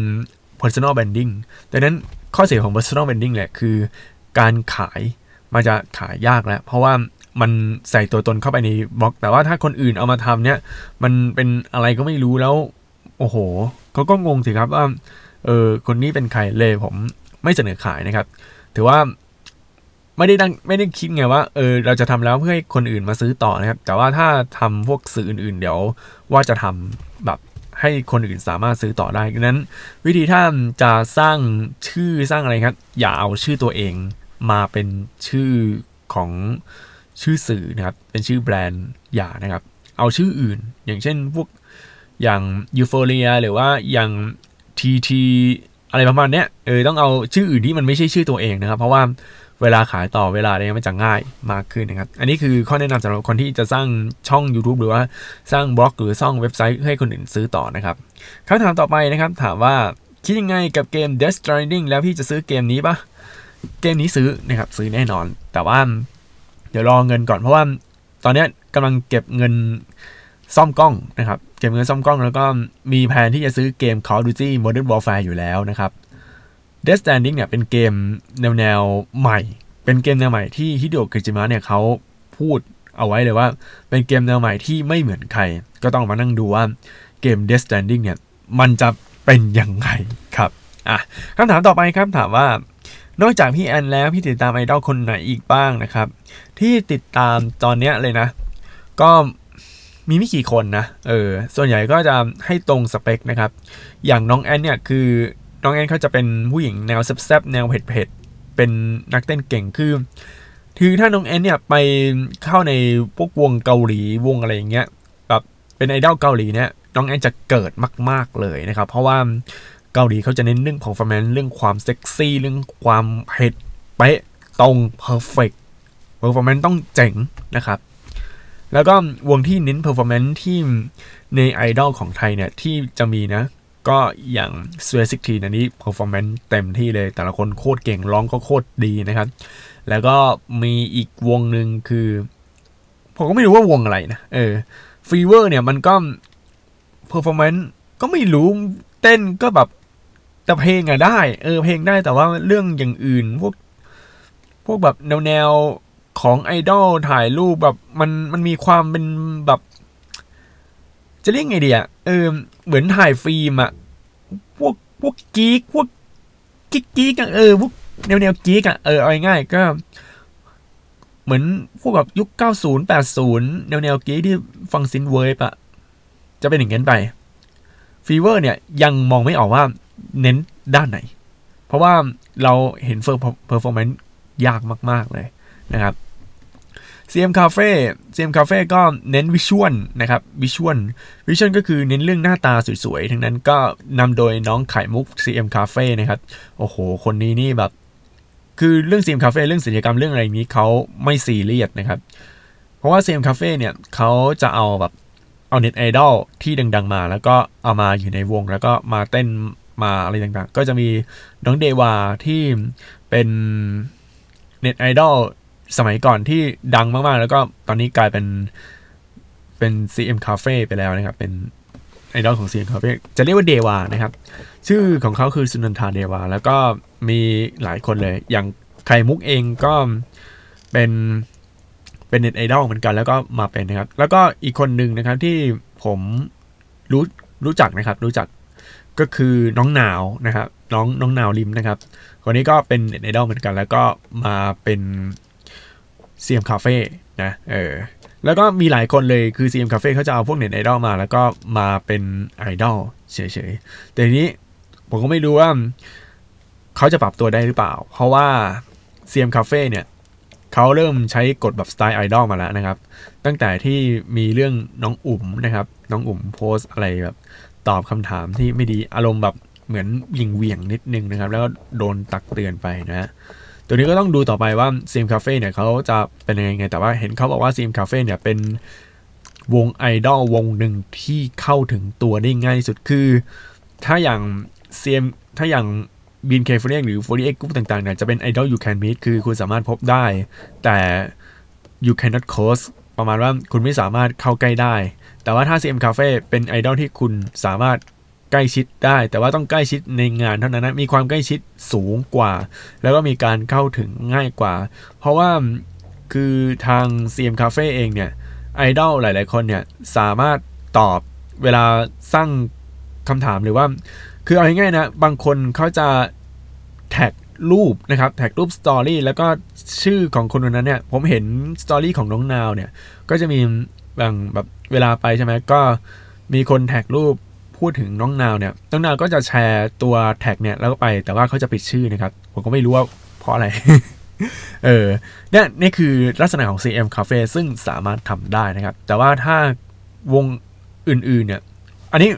personal branding ดังนั้นข้อเสียของ personal branding แหละคือ การขายมันจะขายยากแล้ว เพราะว่ามันใส่ตัวตนเข้าไปในบล็อก แต่ว่าถ้าคนอื่นเอามาทำเนี่ย มันเป็นอะไรก็ไม่รู้แล้ว โอ้โหเขาก็งงสิครับว่าเออคนนี้เป็นใครเลยผมไม่เสนอขายนะครับ ถือว่าไม่ได้ดังไม่ได้คิดไงว่าเออเราจะทำแล้วเพื่อให้คนอื่นมาซื้อต่อนะครับ แต่ว่าถ้าทำพวกสื่ออื่น ๆ เดี๋ยวว่าจะทำแบบให้คนอื่นสามารถซื้อต่อได้ดังนั้น วิธีถ้าจะสร้างชื่อสร้างอะไรครับ อย่าเอาชื่อตัวเอง มาเป็นชื่อของชื่อสื่อนะครับ เป็นชื่อแบรนด์อย่านะครับ เอาชื่ออื่น อย่างเช่นพวกอย่างยูโฟเรียหรือว่าอย่างทีทีอะไรประมาณเนี้ยเออต้องเอาชื่ออื่นที่มันไม่ใช่ชื่อตัวเองนะครับ เพราะว่าเวลาขายต่อเวลาอะไรมันจะง่ายมากขึ้นนะครับ อันนี้คือข้อแนะนำสำหรับคนที่จะสร้างช่อง YouTube หรือว่าสร้างบล็อกหรือสร้างเว็บไซต์ให้คนอื่นซื้อต่อนะครับคำถามต่อไปนะครับ ถามว่าคิดยังไงกับเกม Death Stranding แล้วพี่จะซื้อเกมนี้ปะ เกมนี้ซื้อนะครับซื้อแน่นอน แต่ว่าเดี๋ยวรอเงินก่อนเพราะว่าตอนนี้กำลังเก็บเงินซ่อมกล้องนะครับ เก็บเงินซ่อมกล้องแล้วก็มีแผนที่จะซื้อเกม Call of Duty Modern Warfare อยู่แล้วนะครับ Death Stranding เนี่ยเป็นเกมแนวแนวใหม่ เป็นเกมแนวใหม่ที่ฮิโดะเกจิมะเนี่ยเขาพูดเอาไว้เลยว่า เป็นเกมแนวใหม่ที่ไม่เหมือนใคร ก็ต้องมานั่งดูว่าเกม Death Stranding เนี่ยมันจะเป็นยังไงครับอะคำถามต่อไปครับถามว่า นอกจากพี่แอนแล้วพี่ติดตามไอดอลคนไหนอีกบ้างนะครับ ที่ติดตามตอนเนี้ยเลยนะ ก็มีไม่กี่คนนะ เออ ส่วนใหญ่ก็จะให้ตรงสเปคนะครับ อย่างน้องแอนเนี่ยคือ น้องแอนเขาจะเป็นผู้หญิงแนวแซ่บๆแนวเผ็ดๆ เป็นนักเต้นเก่ง คือ คือถ้าน้องแอนเนี่ยไปเข้าในพวกวงเกาหลีวงอะไรอย่างเงี้ย แบบเป็นไอดอลเกาหลีเนี่ย น้องแอนจะเกิดมาก ๆเลยนะครับ เพราะว่า เกาหลีเขาจะเน้นเรื่องของฟอร์แมนเรื่องความเซ็กซี่เรื่องความเผ็ดเป๊ะตรง perfect performance ต้องเจ๋งนะครับ แล้วก็วงที่เน้น performance ที่ในไอดอลของไทยเนี่ยที่จะมีนะ ก็อย่าง Sweat16 อันนี้ performance เต็มที่เลย แต่ละคนโคตรเก่งร้องก็โคตรดีนะครับ แล้วก็มีอีกวงหนึ่งคือ ผมก็ไม่รู้ว่าวงอะไรนะ เออ FEVER เนี่ยมันก็ performanceก็ไม่รู้เต้นก็แบบ แต่เพลงอะได้ เออเพลงได้แต่ว่าเรื่องอย่างอื่น พวก พวกแบบแนวแนวของไอดอลถ่ายรูปแบบมันมันมีความเป็นแบบ จะเรียกไงดีอะเออเหมือนถ่ายฟิล์มอะพวกพวกกีกพวกกิ๊กกิ๊กอะเออพวกแนวแนวกิ๊กอะเออเอาง่ายก็ เหมือนพวกแบบยุค90 80แนวแนว geek ที่ฟัง synthwave อะจะเป็นอย่างนั้นไปฟีเวอร์เนี่ยยังมองไม่ออกว่า เน้นด้านไหน เพราะว่าเราเห็น per- performance ยากมาก ๆ เลยนะครับ CM Cafe CM Cafe ก็เน้น visual นะครับ visual visual ก็คือเน้นเรื่องหน้าตาสวยๆ ทั้งนั้นก็นำโดยน้องไข่มุก CM Cafe นะครับ โอ้โห คนนี้นี่แบบ คือเรื่อง CM Cafe เรื่องศิลปกรรมเรื่องอะไรนี้เขาไม่ซีเรียสนะครับ เพราะว่า CM Cafe เนี่ยเขาจะเอาแบบเอาเน็ตไอดอลที่ดัง ๆ มา แล้วก็เอามาอยู่ในวงแล้วก็มาเต้น มาอะไรต่างๆ ก็จะมีน้องเดวาที่เป็นเน็ตไอดอลสมัยก่อนที่ดังมากๆ แล้วก็ตอนนี้กลายเป็นเป็น CM Cafe ไปแล้วนะครับ เป็นไอดอลของ CM Cafe จะเรียกว่าเดวานะครับ ชื่อของเขาคือสุนันทาเดวา แล้วก็มีหลายคนเลย อย่างไข่มุกเองก็เป็นเป็นเน็ตไอดอลเหมือนกันแล้วก็มาเป็นนะครับ แล้วก็อีกคนหนึ่งนะครับที่ผมรู้รู้จักนะครับ รู้จัก ก็คือน้องหนาวนะครับน้องน้องหนาวลิมนะครับ คนนี้ก็เป็นเน็ตไอดอลเหมือนกัน แล้วก็มาเป็น CM Cafe นะเออแล้วก็มีหลายคนเลยคือ CM Cafe เขาจะเอาพวกเน็ตไอดอลมา แล้วก็มาเป็นไอดอลเฉยๆ แต่ทีนี้ผมก็ไม่รู้ว่าเขาจะปรับตัวได้หรือเปล่า เพราะว่า CM Cafe เนี่ยเขาเริ่มใช้กฎแบบสไตล์ไอดอลมาแล้วนะครับ ตั้งแต่ที่มีเรื่องน้องอุ๋มนะครับ น้องอุ๋มโพสอะไรแบบ ตอบคำถามที่ไม่ดีอารมณ์แบบเหมือนยิงเวียงนิดนึงนะครับ แล้วก็โดนตักเตือนไปนะตัวนี้ก็ต้องดูต่อไปว่า CM Cafe เนี่ยเขาจะเป็นยังไง แต่ว่าเห็นเขาบอกว่า CM Cafe เนี่ยเป็นวงไอดอลวงหนึ่งที่เข้าถึงตัวได้ง่ายที่สุดคือ ถ้าอย่าง CM ถ้าอย่าง BNK ฟีเวอร์หรือ forty-eight group ต่างๆเนี่ยจะเป็นไอดอลยูแคนมิ t คือคุณสามารถพบได้ แต่ you cannot close ประมาณว่าคุณไม่สามารถเข้าใกล้ได้ แต่ว่าถ้า CM Cafe เป็นไอดอลที่คุณสามารถใกล้ชิดได้ แต่ว่าต้องใกล้ชิดในงานเท่านั้นนะมีความใกล้ชิดสูงกว่า แล้วก็มีการเข้าถึงง่ายกว่า เพราะว่าคือทาง CM Cafe เองเนี่ยไอดอลหลาย ๆ คนเนี่ยสามารถตอบเวลาสร้างคำถามหรือว่า คือเอาง่ายๆนะ บางคนเขาจะแท็ก รูปนะครับแท็กรูป story แล้วก็ชื่อของคนคนนั้นเนี่ยผมเห็น story ของน้องหนาวเนี่ยก็จะมีบางแบบเวลาไปใช่ไหมก็มีคนแท็กรูปพูดถึงน้องหนาวเนี่ยน้องหนาวก็จะแชร์ตัวแท็กเนี่ยแล้วก็ไปแต่ว่าเขาจะปิดชื่อนะครับ ผมก็ไม่รู้ว่าเพราะอะไร เออเนี่ยนี่คือลักษณะของ CM Cafe ซึ่งสามารถทำได้นะครับ แต่ว่าถ้าวงอื่นๆเนี่ย อันนี้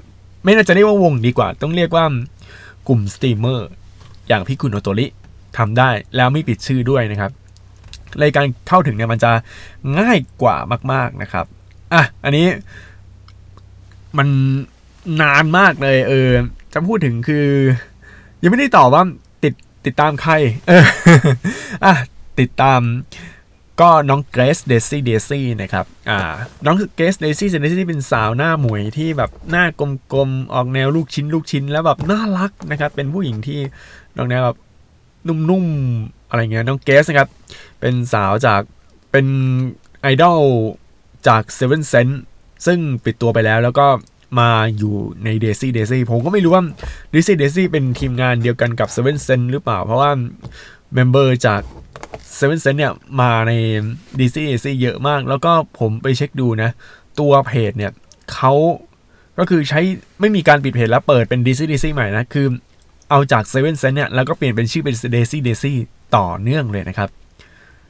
ไม่น่าจะเรียกว่าวงดีกว่า ต้องเรียกว่ากลุ่มสตรีมเมอร์ อย่างพี่คุณโอโตริทำได้แล้วไม่ปิดชื่อด้วยนะครับรายการเข้าถึงเนี่ยมันจะง่ายกว่ามาก ๆนะครับอะอันนี้มันนานมากเลยเออจะพูดถึงคือ ยังไม่ได้ตอบว่าติดติดตามใครเอออะติดตามก็น้องเกรซเดซี่เดซี่นะครับอ่าน้องเกรซเดซี่เดซี่เป็นสาวหน้าหมวยที่แบบหน้ากลมๆออกแนวลูกชิ้นลูกชิ้นแล้วแบบน่ารักนะครับ เป็นผู้หญิงที่ น้องแนวแบบนุ่มๆอะไรเงี้ยน้องเกสนะครับ เป็นสาวจากเป็นไอดอลจาก Seven s e n s ซึ่งปิดตัวไปแล้วแล้วก็มาอยู่ใน Daisy Daisy ผมก็ไม่รู้ว่า Daisy Daisy เป็นทีมงานเดียวกันกับ Seven s e n s หรือเปล่า เพราะว่า member จาก Seven s e n s เนี่ย มาใน Daisy Daisy เยอะมาก แล้วก็ผมไปเช็คดูนะ ตัวเพจเนี่ยเขาก็คือใช้ไม่มีการปิดเพจแล้วเปิดเป็น Daisy Daisy ใหม่นะ คือ เอาจาก Seventh Sense เนี่ยแล้วก็เปลี่ยนเป็นชื่อเป็น Daisy Daisyต่อเนื่องเลยนะครับ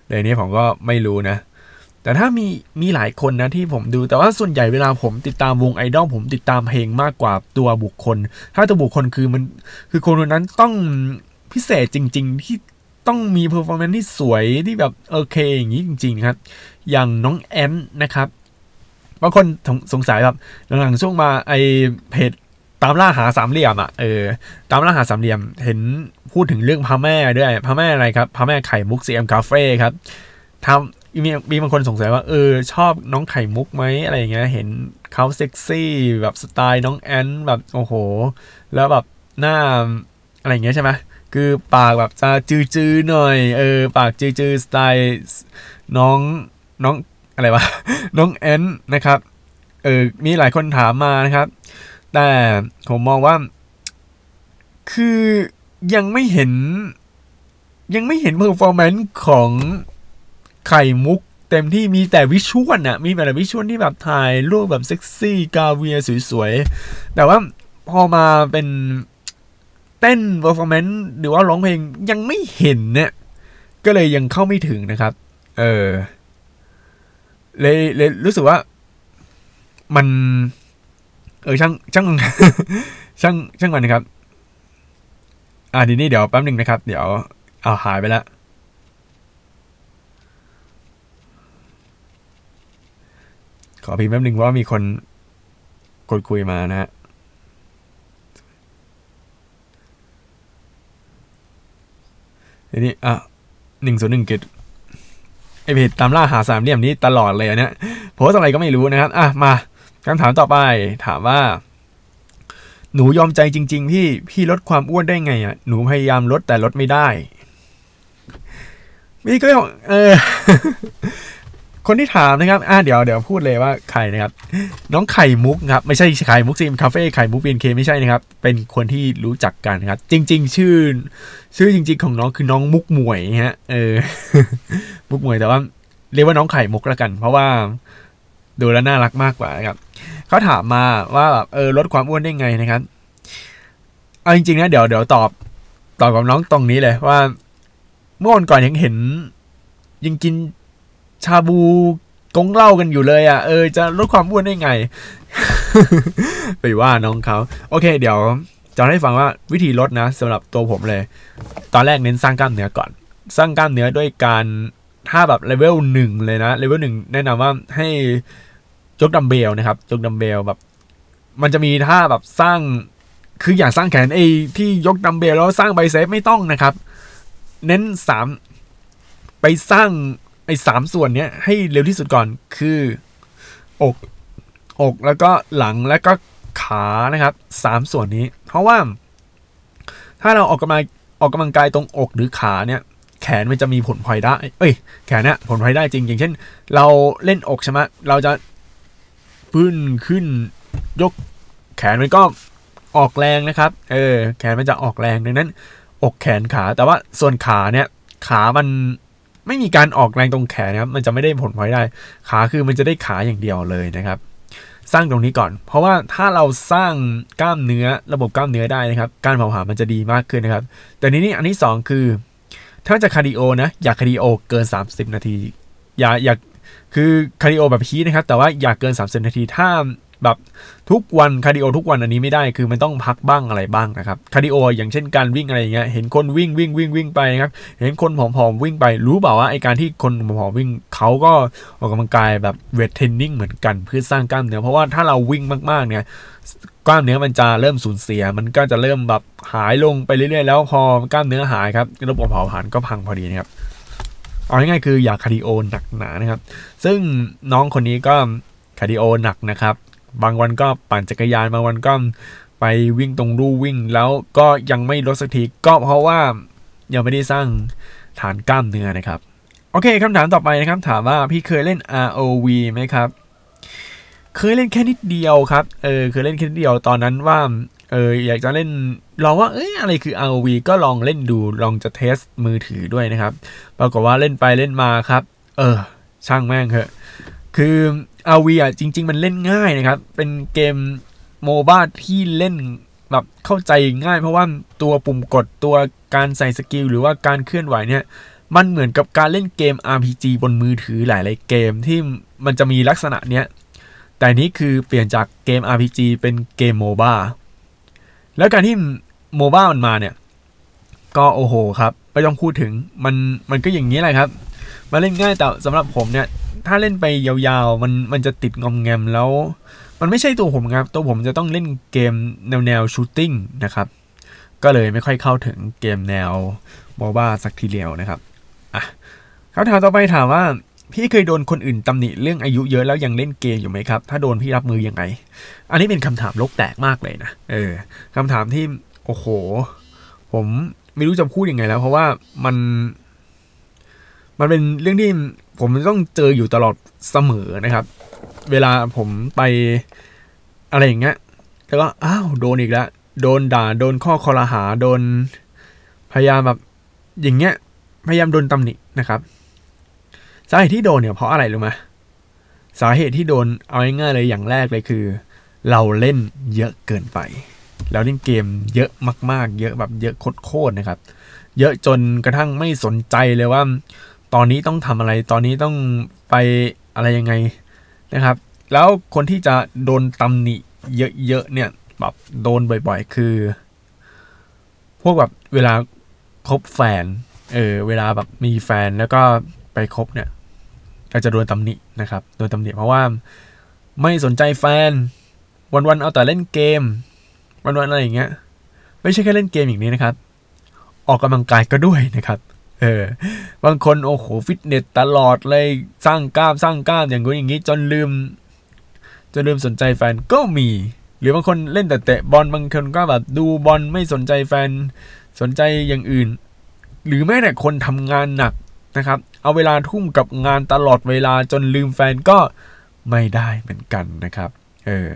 เรื่องนี้ผมก็ไม่รู้นะ แต่ถ้ามีมีหลายคนนะที่ผมดู แต่ว่าส่วนใหญ่เวลาผมติดตามวงไอดอลผมติดตามเพลงมากกว่าตัวบุคคล ถ้าตัวบุคคลคือมันคือคนคนนั้นต้องพิเศษจริง ๆ ที่ต้องมี performance ที่สวยที่แบบโอเคอย่างนี้จริง ๆ ครับ อย่างน้องแอนนะครับบางคนสงสัยแบบหลังๆช่วงมาไลค์เพจ ตามล่าหาสามเหลี่ยมอะเออตามล่าหาสามเหลี่ยมเห็นพูดถึงเรื่องพระแม่ด้วยพระแม่อะไรครับพระแม่ไข่มุก CM Cafe ครับทำมีมีบางคนสงสัยว่าเออชอบน้องไข่มุกไหมอะไรอย่างเงี้ยเห็นเขาเซ็กซี่แบบสไตล์น้องแอนแบบโอ้โห แล้วแบบหน้าอะไรอย่างเงี้ยใช่ไหมคือปากแบบจะจืดๆหน่อยเออปากจืดๆสไตล์น้องน้องอะไรวะน้องแอนนะครับเออมีหลายคนถามมานะครับ แต่ผมมองว่า คือยังไม่เห็น ยังไม่เห็น performance ของไข่มุกเต็มที่มีแต่ visual อะมีแต่ visual ที่แบบถ่ายรูปแบบเซ็กซี่กาเวียสวยๆ แต่ว่าพอมาเป็นเต้น performance หรือว่าร้องเพลงยังไม่เห็นเนี่ย ก็เลยยังเข้าไม่ถึงนะครับ เออเลยเลยรู้สึกว่ามัน เออช่างช่างช่างช่างมันนะครับ อ่าทีนี้เดี๋ยวแป๊บหนึ่งนะครับ เดี๋ยวเอาหายไปแล้วขอพิมพ์แป๊บหนึ่งว่ามีคนกดคุยมานะฮะทีนี้อะหนึ่งศูนย์หนึ่งกิจไอเพจตามล่าหาสามเหลี่ยมนี้ตลอดเลยอันเนี้ยโพสอะไรก็ไม่รู้นะครับ อะ มา คำถามต่อไปถามว่า หนูยอมใจจริง ๆ พี่พี่ลดความอ้วนได้ไงอะหนูพยายามลดแต่ลดไม่ได้พี่ก็เออคนที่ถามนะครับ อ่าเดี๋ยวเดี๋ยวพูดเลยว่าใครนะครับ น้องไข่มุกครับ ไม่ใช่ไข่มุกซีมคาเฟ่ไข่มุกเบียนเคไม่ใช่นะครับ เป็นคนที่รู้จักกันครับ จริง ๆ ชื่อ ชื่อจริง ๆ ของน้องคือน้องมุกหมวยฮะ เออ มุกหมวยแต่ว่า เรียกว่าน้องไข่มุกแล้วกัน เพราะว่า ดูแล้วน่ารักมากกว่านะครับเขาถามมาว่าแบบเออลดความอ้วนได้ไงนะครับเอาจริงๆนะเดี๋ยวเดี๋ยวตอบตอบกับน้องตรงนี้เลยว่า เมื่อวันก่อนยังเห็น ยังกินชาบูกงเล้ากันอยู่เลยอะเออจะลดความอ้วนได้ไง ไปว่าน้องเขาโอเค เดี๋ยวจะให้ฟังว่าวิธีลดนะสำหรับตัวผมเลย ตอนแรกเน้นสร้างกล้ามเนื้อก่อน สร้างกล้ามเนื้อด้วยการ ถ้าแบบเลเวลหนึ่งเลยนะเลเวลหนึ่งแนะนำว่าให้ยกดัมเบลนะครับยกดัมเบลแบบ มันจะมีท่าแบบสร้างคืออย่างสร้างแขนไอ้ที่ยกดัมเบลแล้วสร้าง biceps ไม่ต้องนะครับ เน้นสามไปสร้างไอ้สามส่วนเนี้ยให้เร็วที่สุดก่อนคือ อก อกแล้วก็หลังแล้วก็ขานะครับสามส่วนนี้ เพราะว่า ถ้าเราออกกำลังออกกำลังกายตรงอกหรือขาเนี่ย แขนมันจะมีผลพลอยได้ เอ้ย แขนเนี่ยผลพลอยได้จริง อย่างเช่น เราเล่นอกใช่ไหมเราจะพื้นขึ้นยกแขนมันก็ออกแรงนะครับ เออ แขนมันจะออกแรงดังนั้น อกแขนขา แต่ว่าส่วนขาเนี่ย ขามันไม่มีการออกแรงตรงแขนนะครับ มันจะไม่ได้ผลพลอยได้ ขาคือมันจะได้ขาอย่างเดียวเลยนะครับ สร้างตรงนี้ก่อน เพราะว่าถ้าเราสร้างกล้ามเนื้อระบบกล้ามเนื้อได้นะครับ การเผาผลาญมันจะดีมากขึ้นนะครับ แต่นี้นี่อันที่ 2 คือ ถ้าจะคาร์ดิโอนะ อย่าคาร์ดิโอเกิน 30 นาที อย่าอยากคือคาร์ดิโอแบบพีนะครับ แต่ว่าอย่าเกิน 30 นาที ถ้าแบบทุกวันคาร์ดิโอทุกวันอันนี้ไม่ได้คือมันต้องพักบ้างอะไรบ้างนะครับคาร์ดิโออย่างเช่นการวิ่งอะไรอย่างเงี้ยเห็นคนวิ่งวิ่งวิ่งวิ่งไปครับเห็นคนผอมๆวิ่งไปรู้เปล่าว่าไอ้การที่คนผอมๆวิ่งเขาก็ออกกำลังกายแบบ weight training เหมือนกันเพื่อสร้างกล้ามเนื้อเพราะว่าถ้าเราวิ่งมากๆเนี่ย กล้ามเนื้อมันจะเริ่มสูญเสีย มันก็จะเริ่มแบบหายลงไปเรื่อยๆแล้วพอกล้ามเนื้อหายครับระบบเผาผลาญก็พังพอดีนะครับเอาง่ายๆคืออย่า cardio หนักหนานะครับ ซึ่งน้องคนนี้ก็ cardio หนักนะครับ บางวันก็ปั่นจักรยานบางวันก็ไปวิ่งตรงลู่วิ่ง แล้วก็ยังไม่ลดสักทีก็เพราะว่ายังไม่ได้สร้างฐานกล้ามเนื้อนะครับ โอเคคำถามต่อไปนะครับ ถามว่าพี่เคยเล่น ROV ไหมครับ เคยเล่นแค่นิดเดียวครับเออเคยเล่นแค่นิดเดียวตอนนั้นว่าเอออยากจะเล่นลองว่าเอ้ยอะไรคือ ROV ก็ลองเล่นดูลองจะเทสมือถือด้วยนะครับปรากฏว่าเล่นไปเล่นมาครับ เออ ช่างแม่งเถอะคือ ROV อะจริง ๆ มันเล่นง่ายนะครับ เป็นเกม MOBA ที่เล่นแบบเข้าใจง่าย เพราะว่าตัวปุ่มกดตัวการใส่สกิลหรือว่าการเคลื่อนไหวเนี่ย มันเหมือนกับการเล่นเกม RPG บนมือถือหลาย ๆ เกมที่มันจะมีลักษณะเนี้ย แต่นี่คือเปลี่ยนจากเกม RPG เป็นเกม MOBA แล้วการที่ MOBA มันมาเนี่ย ก็โอ้โหครับไม่ต้องพูดถึงมันมันก็อย่างนี้แหละครับ มาเล่นง่ายแต่สำหรับผมเนี่ย ถ้าเล่นไปยาวๆ มันมันจะติดงอมแงมแล้ว มันไม่ใช่ตัวผมครับ ตัวผมจะต้องเล่นเกมแนวแนวชูตติ้งนะครับ ก็เลยไม่ค่อยเข้าถึงเกมแนวโมบ้าสักทีเดียวนะครับอะคำถามต่อไปถามว่า พี่เคยโดนคนอื่นตำหนิเรื่องอายุเยอะแล้วยังเล่นเกมอยู่ไหมครับ ถ้าโดนพี่รับมือยังไง อันนี้เป็นคำถามลกแตกมากเลยนะ เออคำถามที่ โอ้โห ผมไม่รู้จะพูดยังไงแล้ว เพราะว่ามัน มันเป็นเรื่องที่ผมต้องเจออยู่ตลอดเสมอนะครับ เวลาผมไปอะไรอย่างเงี้ย แล้วก็ อ้าว โดนอีกแล้ว โดนด่า โดนข้อคอรหา โดน พยายามแบบ อย่างเงี้ย พยายามโดนตำหนินะครับ สาเหตุที่โดนเนี่ยเพราะอะไรรู้ไหมสาเหตุที่โดนเอาง่ายๆเลยอย่างแรกเลยคือ เราเล่นเยอะเกินไป เราเล่นเกมเยอะมาก ๆ เยอะแบบเยอะโคตรๆนะครับ เยอะจนกระทั่งไม่สนใจเลยว่า ตอนนี้ต้องทำอะไรตอนนี้ต้องไปอะไรยังไงนะครับ แล้วคนที่จะโดนตำหนิเยอะๆเนี่ยแบบโดนบ่อยๆ คือ พวกแบบเวลาคบแฟนเออเวลาแบบมีแฟนแล้วก็ไปคบเนี่ย ก็จะโดนตำหนินะครับโดนตำหนิเพราะว่าไม่สนใจแฟน วันๆเอาแต่เล่นเกม วันๆอะไรอย่างเงี้ย ไม่ใช่แค่เล่นเกมอย่างนี้นะครับ ออกกำลังกายก็ด้วยนะครับเออบางคนโอ้โหฟิตเนสตลอดเลยสร้างกล้ามสร้างกล้ามอย่างงี้อย่างนี้จนลืมจนลืมสนใจแฟนก็มี หรือบางคนเล่นแต่เตะบอลบางคนก็แบบดูบอลไม่สนใจแฟนสนใจอย่างอื่น หรือแม้แต่คนทำงานหนักนะครับ เอาเวลาทุ่มกับงานตลอดเวลาจนลืมแฟนก็ไม่ได้เหมือนกันนะครับ เออ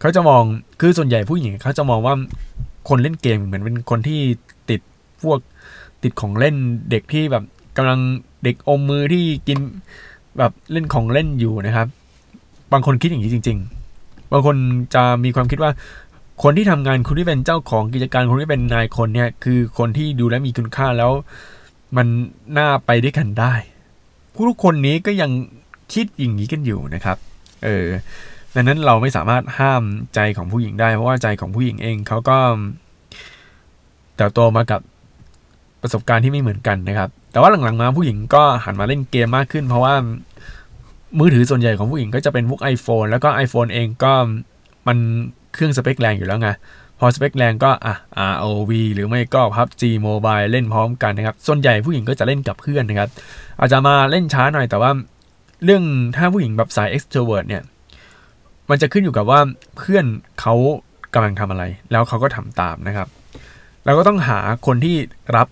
เขาจะมองคือส่วนใหญ่ผู้หญิงเขาจะมองว่าคนเล่นเกมเหมือนเป็นคนที่ติดพวกติดของเล่นเด็กที่แบบกำลังเด็กอมมือที่กินแบบเล่นของเล่นอยู่นะครับ บางคนคิดอย่างนี้จริง ๆ บางคนจะมีความคิดว่า คนที่ทำงานคนที่เป็นเจ้าของกิจการคนที่เป็นนายคนเนี่ยคือคนที่ดูแลมีคุณค่าแล้ว มันน่าไปด้วยกันได้ ผู้ทุกคนนี้ก็ยังคิดอย่างนี้กันอยู่นะครับ เออดังนั้นเราไม่สามารถห้ามใจของผู้หญิงได้ เพราะว่าใจของผู้หญิงเองเขาก็เติบโตมากับประสบการณ์ที่ไม่เหมือนกันนะครับ แต่ว่าหลังๆมาผู้หญิงก็หันมาเล่นเกมมากขึ้น เพราะว่ามือถือส่วนใหญ่ของผู้หญิงก็จะเป็นพวก iPhone แล้วก็ iPhone เองก็มันเครื่องสเปคแรงอยู่แล้วไง พอสเปคแรงก็อะ ROV หรือไม่ก็ PUBG Mobile เล่นพร้อมกันนะครับ ส่วนใหญ่ผู้หญิงก็จะเล่นกับเพื่อนนะครับ อาจจะมาเล่นช้าหน่อยแต่ว่า เรื่องถ้าผู้หญิงแบบสาย extrovert เนี่ย มันจะขึ้นอยู่กับว่าเพื่อนเขากำลังทำอะไร แล้วเขาก็ทำตามนะครับ เราก็ต้องหาคนที่รับ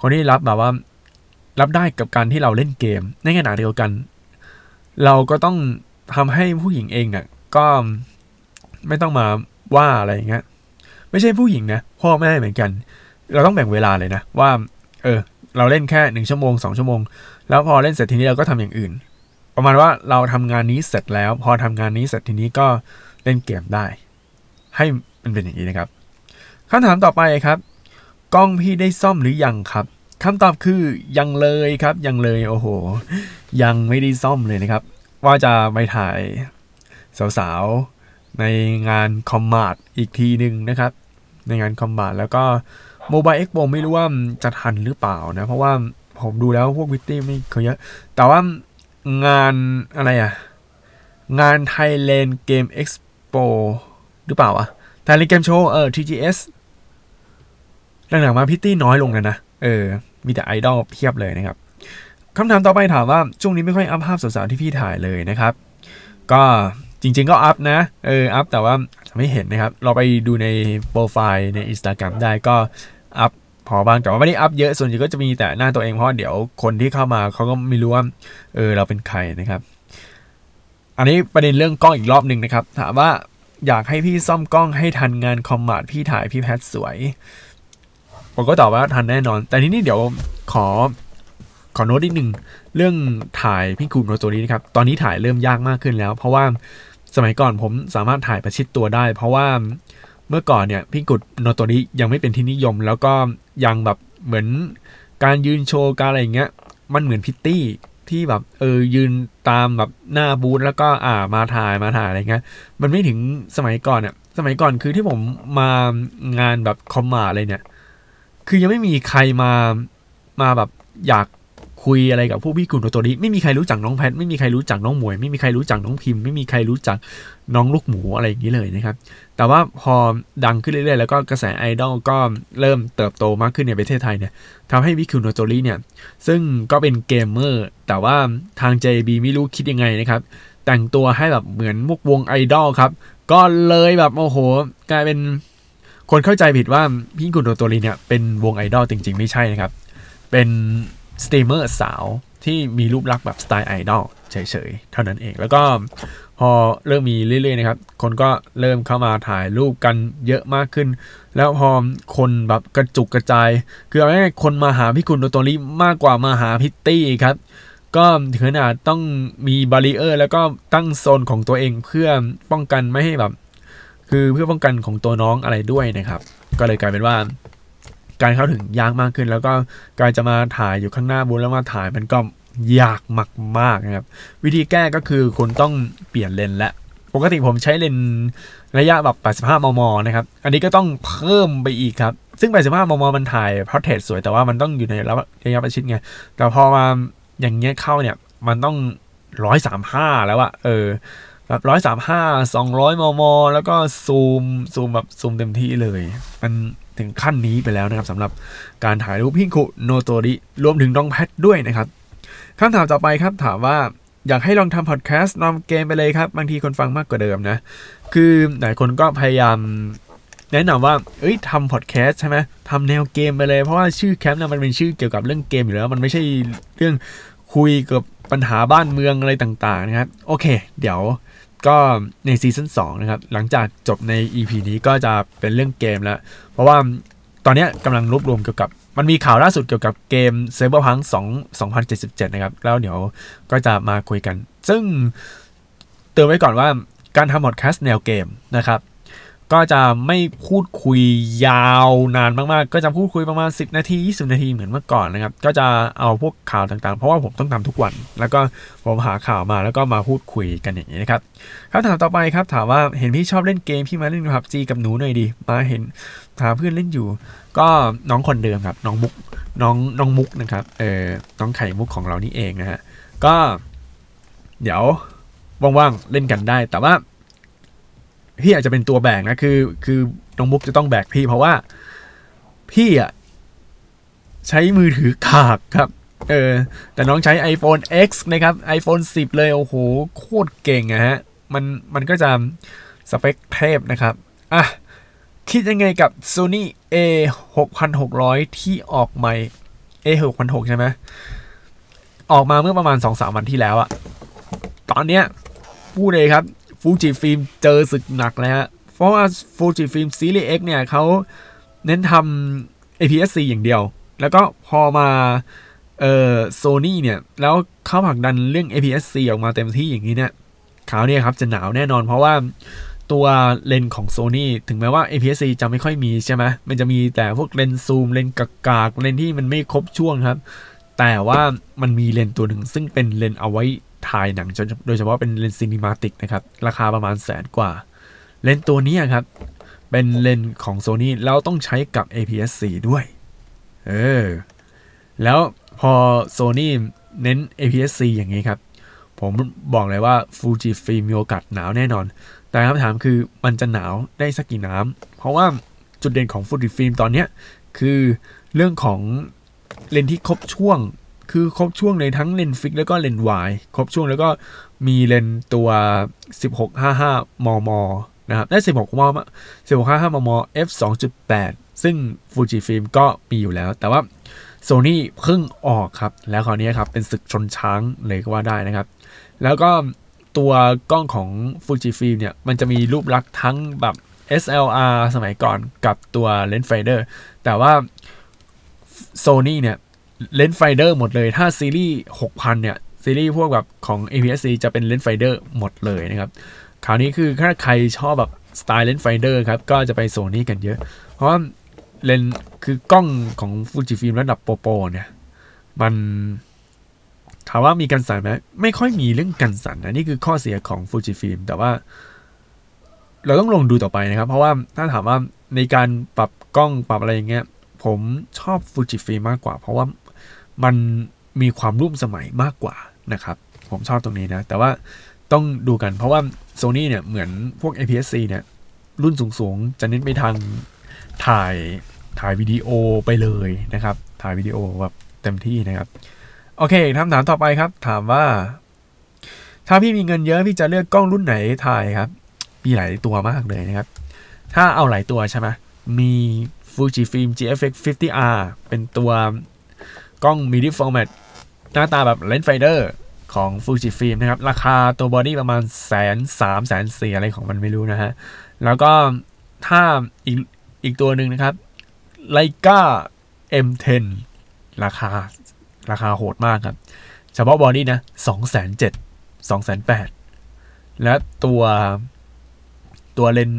คนที่รับแบบว่า รับได้กับการที่เราเล่นเกม ในขณะเดียวกัน เราก็ต้องทำให้ผู้หญิงเองเนี่ยก็ไม่ต้องมา ว่าอะไรอย่างเงี้ยไม่ใช่ผู้หญิงนะพ่อแม่เหมือนกัน เราต้องแบ่งเวลาเลยนะว่า เออ เราเล่นแค่หนึ่งชั่วโมงสองชั่วโมง แล้วพอเล่นเสร็จทีนี้เราก็ทำอย่างอื่น ประมาณว่าเราทำงานนี้เสร็จแล้ว พอทำงานนี้เสร็จทีนี้ก็เล่นเกมได้ ให้มันเป็นอย่างนี้นะครับคำถามต่อไปครับกล้องพี่ได้ซ่อมหรือยังครับคำตอบคือยังเลยครับ ยังเลยโอ้โห ยังไม่ได้ซ่อมเลยนะครับ ว่าจะไปถ่ายสาวๆ ในงาน Commart อีกทีหนึ่งนะครับ ในงาน Commart แล้วก็ Mobile Expo ไม่รู้ว่าจะทันหรือเปล่านะ เพราะว่าผมดูแล้วพวกพริตตี้ไม่เคยเยอะ แต่ว่างานอะไรอะงาน Thailand Game Expo หรือเปล่าอะ Thailand Game Show เออ TGS หลังๆมาพริตตี้น้อยลงกันนะ เออ มีแต่ไอดอลเพียบเลยนะครับคำถามต่อไปถามว่าช่วงนี้ไม่ค่อยอัพภาพสาวๆที่พี่ถ่ายเลยนะครับ ก็ จริงๆก็อัพนะ เอออัพแต่ว่าจะไม่เห็นนะครับ เราไปดูในโปรไฟล์ใน Instagram ได้ก็อัพพอบ้างแต่ว่าไม่ได้อัพเยอะส่วนใหญ่ก็จะมีแต่หน้าตัวเองเพราะเดี๋ยวคนที่เข้ามาเขาก็ไม่รู้ว่าเออเราเป็นใครนะครับ อันนี้ประเด็นเรื่องกล้องอีกรอบหนึ่งนะครับ ถามว่าอยากให้พี่ซ่อมกล้องให้ทันงานคอมมาดพี่ถ่ายพี่แพทสวยผมก็ตอบว่าทันแน่นอน แต่ทีนี้เดี๋ยวขอขอโน้ตอีกหนึ่งเรื่องถ่ายพี่คูโนตัวนี้นะครับ ตอนนี้ถ่ายเริ่มยากมากขึ้นแล้ว เพราะว่า สมัยก่อนผมสามารถถ่ายประชิดตัวได้ เพราะว่าเมื่อก่อนเนี่ยพี่กุดโนโตริยังไม่เป็นที่นิยม แล้วก็ยังแบบเหมือนการยืนโชว์การอะไรอย่างเงี้ย มันเหมือนพิตตี้ที่แบบเออยืนตามแบบหน้าบูธแล้วก็อ่ามาถ่ายมาถ่ายอะไรเงี้ย มันไม่ถึงสมัยก่อนเนี่ยสมัยก่อนคือที่ผมมางานแบบคอมมาอะไรเนี่ย คือยังไม่มีใครมามาแบบอยาก คุยอะไรกับผู้พี่กุ่นตัวนี้ ไม่มีใครรู้จักน้องแพทไม่มีใครรู้จักน้องหมวย ไม่มีใครรู้จักน้องพิมพ์ ไม่มีใครรู้จักน้องลูกหมูอะไรอย่างนี้เลยนะครับ แต่ว่าพอดังขึ้นเรื่อยๆ แล้วก็กระแสไอดอลก็เริ่มเติบโตมากขึ้นในประเทศไทยเนี่ยทำให้พิงคุโนโตริเนี่ยซึ่งก็เป็นเกมเมอร์แต่ว่าทาง JB ไม่รู้คิดยังไงนะครับ แต่งตัวให้แบบเหมือนพวกวงไอดอลครับ ก็เลยแบบโอ้โหกลายเป็นคนเข้าใจผิดว่าพิงคุโนโตริเนี่ยเป็นวงไอดอลจริงๆ ไม่ใช่นะครับ เป็น สตรีมเมอร์สาวที่มีรูปลักษณ์แบบสไตล์ไอดอลเฉยๆ เท่านั้นเอง แล้วก็พอเริ่มมีเรื่อยๆนะครับ คนก็เริ่มเข้ามาถ่ายรูปกันเยอะมากขึ้น แล้วพอคนแบบกระจุกกระจาย คือเอาง่ายๆคนมาหาพี่คุณโดโตริมากกว่ามาหาพิตตี้ครับ ก็ถึงขนาดต้องมีบารีเออร์ แล้วก็ตั้งโซนของตัวเองเพื่อป้องกันไม่ให้แบบ คือเพื่อป้องกันของตัวน้องอะไรด้วยนะครับ ก็เลยกลายเป็นว่า การเข้าถึงยากมากขึ้น แล้วก็การจะมาถ่ายอยู่ข้างหน้าบูธแล้วมาถ่ายมันก็ยากมากๆนะครับ วิธีแก้ก็คือคุณต้องเปลี่ยนเลนส์และปกติผมใช้เลนส์ระยะแบบ 85 มม นะครับ อันนี้ก็ต้องเพิ่มไปอีกครับ ซึ่ง 85 มม มันถ่าย portrait สวย แต่ว่ามันต้องอยู่ในระยะประชิดไง แต่พอมาอย่างเงี้ยเข้าเนี่ย มันต้อง 135 แล้วอะเออแบบร้อยสามห้าสองร้อยมม แล้วก็ซูมซูมแบบซูมเต็มที่เลย มัน ถึงขั้นนี้ไปแล้วนะครับสำหรับการถ่ายรูปพิงคุโนโตริรวมถึงน้องแพทด้วยนะครับคำถามต่อไปครับถามว่าอยากให้ลองทำพอดแคสต์นำเกมไปเลยครับ บางทีคนฟังมากกว่าเดิมนะ คือหลายคนก็พยายามแนะนำว่า เอ้ยทำพอดแคสต์ใช่ไหมทำแนวเกมไปเลย เพราะว่าชื่อแคมป์เนี่ยมันเป็นชื่อเกี่ยวกับเรื่องเกมอยู่แล้ว มันไม่ใช่เรื่องคุยกับปัญหาบ้านเมืองอะไรต่างๆนะครับ โอเค เดี๋ยว ก็ในซีซั่น2นะครับ หลังจากจบใน EP นี้ก็จะเป็นเรื่องเกมแล้ว เพราะว่าตอนนี้กำลังรวบรวมเกี่ยวกับ มันมีข่าวล่าสุดเกี่ยวกับเกม Cyberpunk 2 2077 นะครับ แล้วเดี๋ยวก็จะมาคุยกัน ซึ่งเตือนไว้ก่อนว่าการทำพอดแคสต์แนวเกมนะครับ ก็จะไม่พูดคุยยาวนานมากๆ ก็จะพูดคุยประมาณ 10 นาที 20 นาทีเหมือนเมื่อก่อนนะครับ ก็จะเอาพวกข่าวต่างๆ เพราะว่าผมต้องทำทุกวัน แล้วก็ผมหาข่าวมาแล้วก็มาพูดคุยกันอย่างนี้นะครับคำถามต่อไปครับ ถามว่าเห็นพี่ชอบเล่นเกมพี่มาเล่นพับจีกับหนูหน่อยดี มาเห็นถามเพื่อนเล่นอยู่ ก็น้องคนเดิมครับ น้องมุก น้องน้องมุกนะครับ เออน้องไข่มุกของเรานี่เองนะฮะ ก็ เดี๋ยวว่างๆเล่นกันได้ แต่ว่า พี่อาจจะเป็นตัวแบกนะคือ คือน้องมุกจะต้องแบกพี่ เพราะว่าพี่อะใช้มือถือกากครับเออแต่น้องใช้ iPhone X นะครับ iPhone 10 เลย โอ้โห โคตรเก่งอะฮะ มันมันก็จะสเปคเทพนะครับ อะ คิดยังไงกับ Sony A 6600 ที่ออกใหม่ A 6600ใช่ไหมออกมาเมื่อประมาณ 2-3 วันที่แล้วอะตอนเนี้ยพูดเลยครับ Fujifilm เจอศึกหนักแล้วฮะ เพราะว่า Fujifilm ซีรีส์ X เนี่ยเขาเน้นทำ APS-C อย่างเดียว แล้วก็พอมาเอ่อโซนี่เนี่ย แล้วเขาผลักดันเรื่อง APS-C ออกมาเต็มที่อย่างนี้เนี่ยคราวเนี้ยครับ จะหนาวแน่นอนเพราะว่าตัวเลนส์ของ Sony ถึงแม้ว่า APS-C จะไม่ค่อยมีใช่ไหมมันจะมีแต่พวกเลนส์ซูม เลนส์กากเลนส์ที่มันไม่ครบช่วงครับ แต่ว่ามันมีเลนส์ตัวหนึ่งซึ่งเป็นเลนส์เอาไว้ ถ่ายหนังโดยเฉพาะเป็นเลนส์ cinematic นะครับ ราคาประมาณแสนกว่า เลนส์ตัวนี้ครับ เป็นเลนส์ของ Sony แล้วต้องใช้กับ APS-C ด้วย เออ แล้วพอ Sony เน้น APS-C อย่างนี้ครับ ผมบอกเลยว่า Fujifilm มีโอกาสหนาวแน่นอน แต่คำถามคือมันจะหนาวได้สักกี่น้ำเพราะว่าจุดเด่นของ Fujifilm ตอนนี้คือเรื่องของเลนส์ที่ครบช่วง คือครบช่วงในทั้งเลนส์ fix แล้วก็เลนส์ wide ครบช่วงแล้วก็มีเลนส์ตัว 1655 มม นะครับได้ 16 มม 1655 มม f 2.8 ซึ่ง Fujifilm ก็มีอยู่แล้ว แต่ว่า Sony เพิ่งออกครับ แล้วคราวนี้ครับเป็นศึกชนช้างเลยก็ว่าได้นะครับ แล้วก็ตัวกล้องของ Fujifilm เนี่ย มันจะมีรูปลักษณ์ทั้งแบบ SLR สมัยก่อนกับตัว rangefinder แต่ว่า Sony เนี่ย rangefinder หมดเลย ถ้าซีรีส์6,000 เนี่ย ซีรีส์พวกแบบของ APS-C จะเป็น rangefinder หมดเลยนะครับคราวนี้คือถ้าใครชอบแบบสไตล์ rangefinder ครับ ก็จะไปโซนี่กันเยอะ เพราะว่าเลนส์คือกล้องของ Fujifilm ระดับโปรๆเนี่ย มันถามว่ามีกันสั่นไหมไม่ค่อยมีเรื่องกันสั่นนะนี่คือข้อเสียของ Fujifilm แต่ว่า เราต้องลองดูต่อไปนะครับ เพราะว่าถ้าถามว่าในการปรับกล้องปรับอะไรอย่างเงี้ย ผมชอบ Fujifilm มากกว่า เพราะว่า มันมีความร่วมสมัยมากกว่านะครับ ผมชอบตรงนี้นะ แต่ว่าต้องดูกันเพราะว่า Sony เนี่ยเหมือนพวก APS-C เนี่ย รุ่นสูงๆ จะเน้นไปทางถ่ายถ่ายวิดีโอไปเลยนะครับ ถ่ายวิดีโอแบบเต็มที่นะครับ โอเคคำถามต่อไปครับ ถามว่า ถ้าพี่มีเงินเยอะพี่จะเลือกกล้องรุ่นไหนถ่ายครับ มีหลายตัวมากเลยนะครับ ถ้าเอาหลายตัวใช่ไหมมี Fujifilm GFX 50R เป็นตัว กล้อง medium format หน้าตาแบบ rangefinder ของ Fujifilm นะครับ ราคาตัว body ประมาณแสนสามแสนสี่อะไรของมันไม่รู้นะฮะ แล้วก็ถ้าอีกอีกตัวหนึ่งนะครับ Leica M10 ราคาราคาโหดมากครับ เฉพาะ body นะสองแสนเจ็ดสองแสนแปดและตัวตัวเลนส์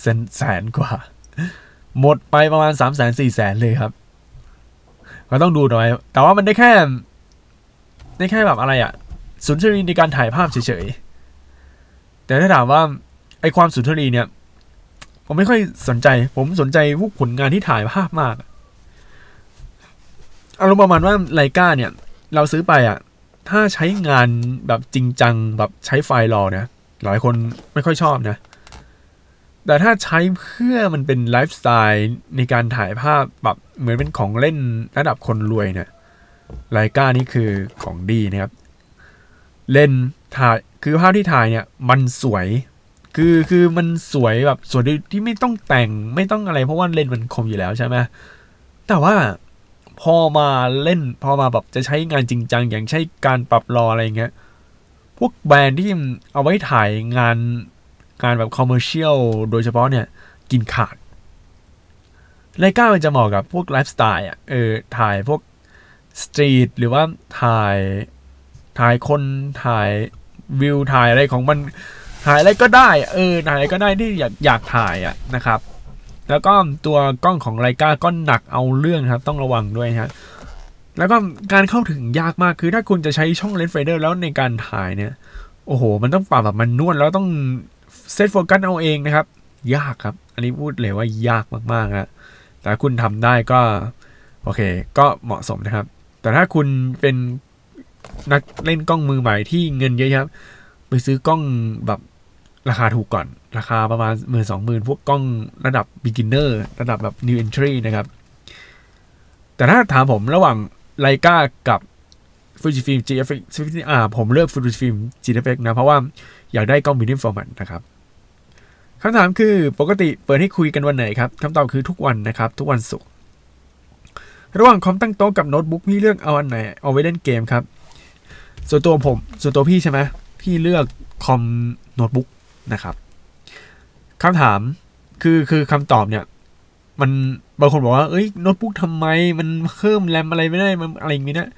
เซนแสนกว่า หมดไปประมาณสามแสนสี่แสนเลยครับ ก็ต้องดูหน่อย แต่ว่ามันได้แค่ได้แค่แบบอะไรอะสุนทรีในการถ่ายภาพเฉยๆ แต่ถ้าถามว่าไอความสุนทรีเนี่ย ผมไม่ค่อยสนใจ ผมสนใจพวกผลงานที่ถ่ายภาพมากอารมณ์ประมาณว่าไลกาเนี่ย เราซื้อไปอะถ้าใช้งานแบบจริงจังแบบใช้ไฟล์รอเนี่ยหลายคนไม่ค่อยชอบนะ แต่ถ้าใช้เพื่อมันเป็นไลฟ์สไตล์ในการถ่ายภาพแบบ เหมือนเป็นของเล่นระดับคนรวยเนี่ยไลกานี่คือของดีนะครับ เล่นถ่ายคือภาพที่ถ่ายเนี่ย มันสวย คือคือมันสวยแบบสวยที่ไม่ต้องแต่งไม่ต้องอะไร เพราะว่าเลนส์มันคมอยู่แล้วใช่ไหมแต่ว่าพอมาเล่น พอมาแบบจะใช้งานจริงจังอย่างใช่การปรับรออะไรเงี้ยพวกแบรนด์ที่เอาไว้ถ่ายงานงานแบบคอมเมอร์เชียลโดยเฉพาะเนี่ย กินขาด ไลกามันจะเหมาะกับพวกไลฟ์สไตล์อะเออถ่ายพวกสตรีทหรือว่าถ่ายถ่ายคนถ่ายวิวถ่ายอะไรของมันถ่ายอะไรก็ได้ เออถ่ายอะไรก็ได้ที่อยากอยากถ่ายอะนะครับ แล้วก็ตัวกล้องของไลกาก็หนักเอาเรื่องครับ ต้องระวังด้วยฮะแล้วก็การเข้าถึงยากมากคือถ้าคุณจะใช้ช่องเรนจ์ไฟน์เดอร์แล้วในการถ่ายเนี่ย โอ้โห มันต้องปรับแบบ manual แล้วต้องเซตโฟกัสเอาเองนะครับ ยากครับ อันนี้พูดเลยว่ายากมากๆนะ แต่คุณทำได้ก็โอเค ก็เหมาะสมนะครับ แต่ถ้าคุณเป็นนักเล่นกล้องมือใหม่ที่เงินเยอะครับ ไปซื้อกล้องแบบราคาถูกก่อน ราคาประมาณหมื่นสองหมื่นพวกกล้องระดับ beginner ระดับแบบ new entry นะครับ แต่ถ้าถามผมระหว่างไลกากับ Fujifilm GFX อ่าผมเลือก Fujifilm GFX นะ เพราะว่าอยากได้กล้อง medium format นะครับ คำถามคือปกติเปิดให้คุยกันวันไหนครับคำตอบคือทุกวันนะครับ ทุกวันศุกร์ระหว่างคอมตั้งโต๊ะกับโน้ตบุ๊กพี่เลือกเอาอันไหนเอาไว้เล่นเกมครับ ส่วนตัวผม ส่วนตัวพี่ใช่ไหมพี่เลือกคอมโน้ตบุ๊กนะครับคำถามคือคือคำตอบเนี่ย มันบางคนบอกว่าเอ้ยโน้ตบุ๊กทำไมมันเพิ่มแรมอะไรไม่ได้มันอะไรอย่างนี้นะ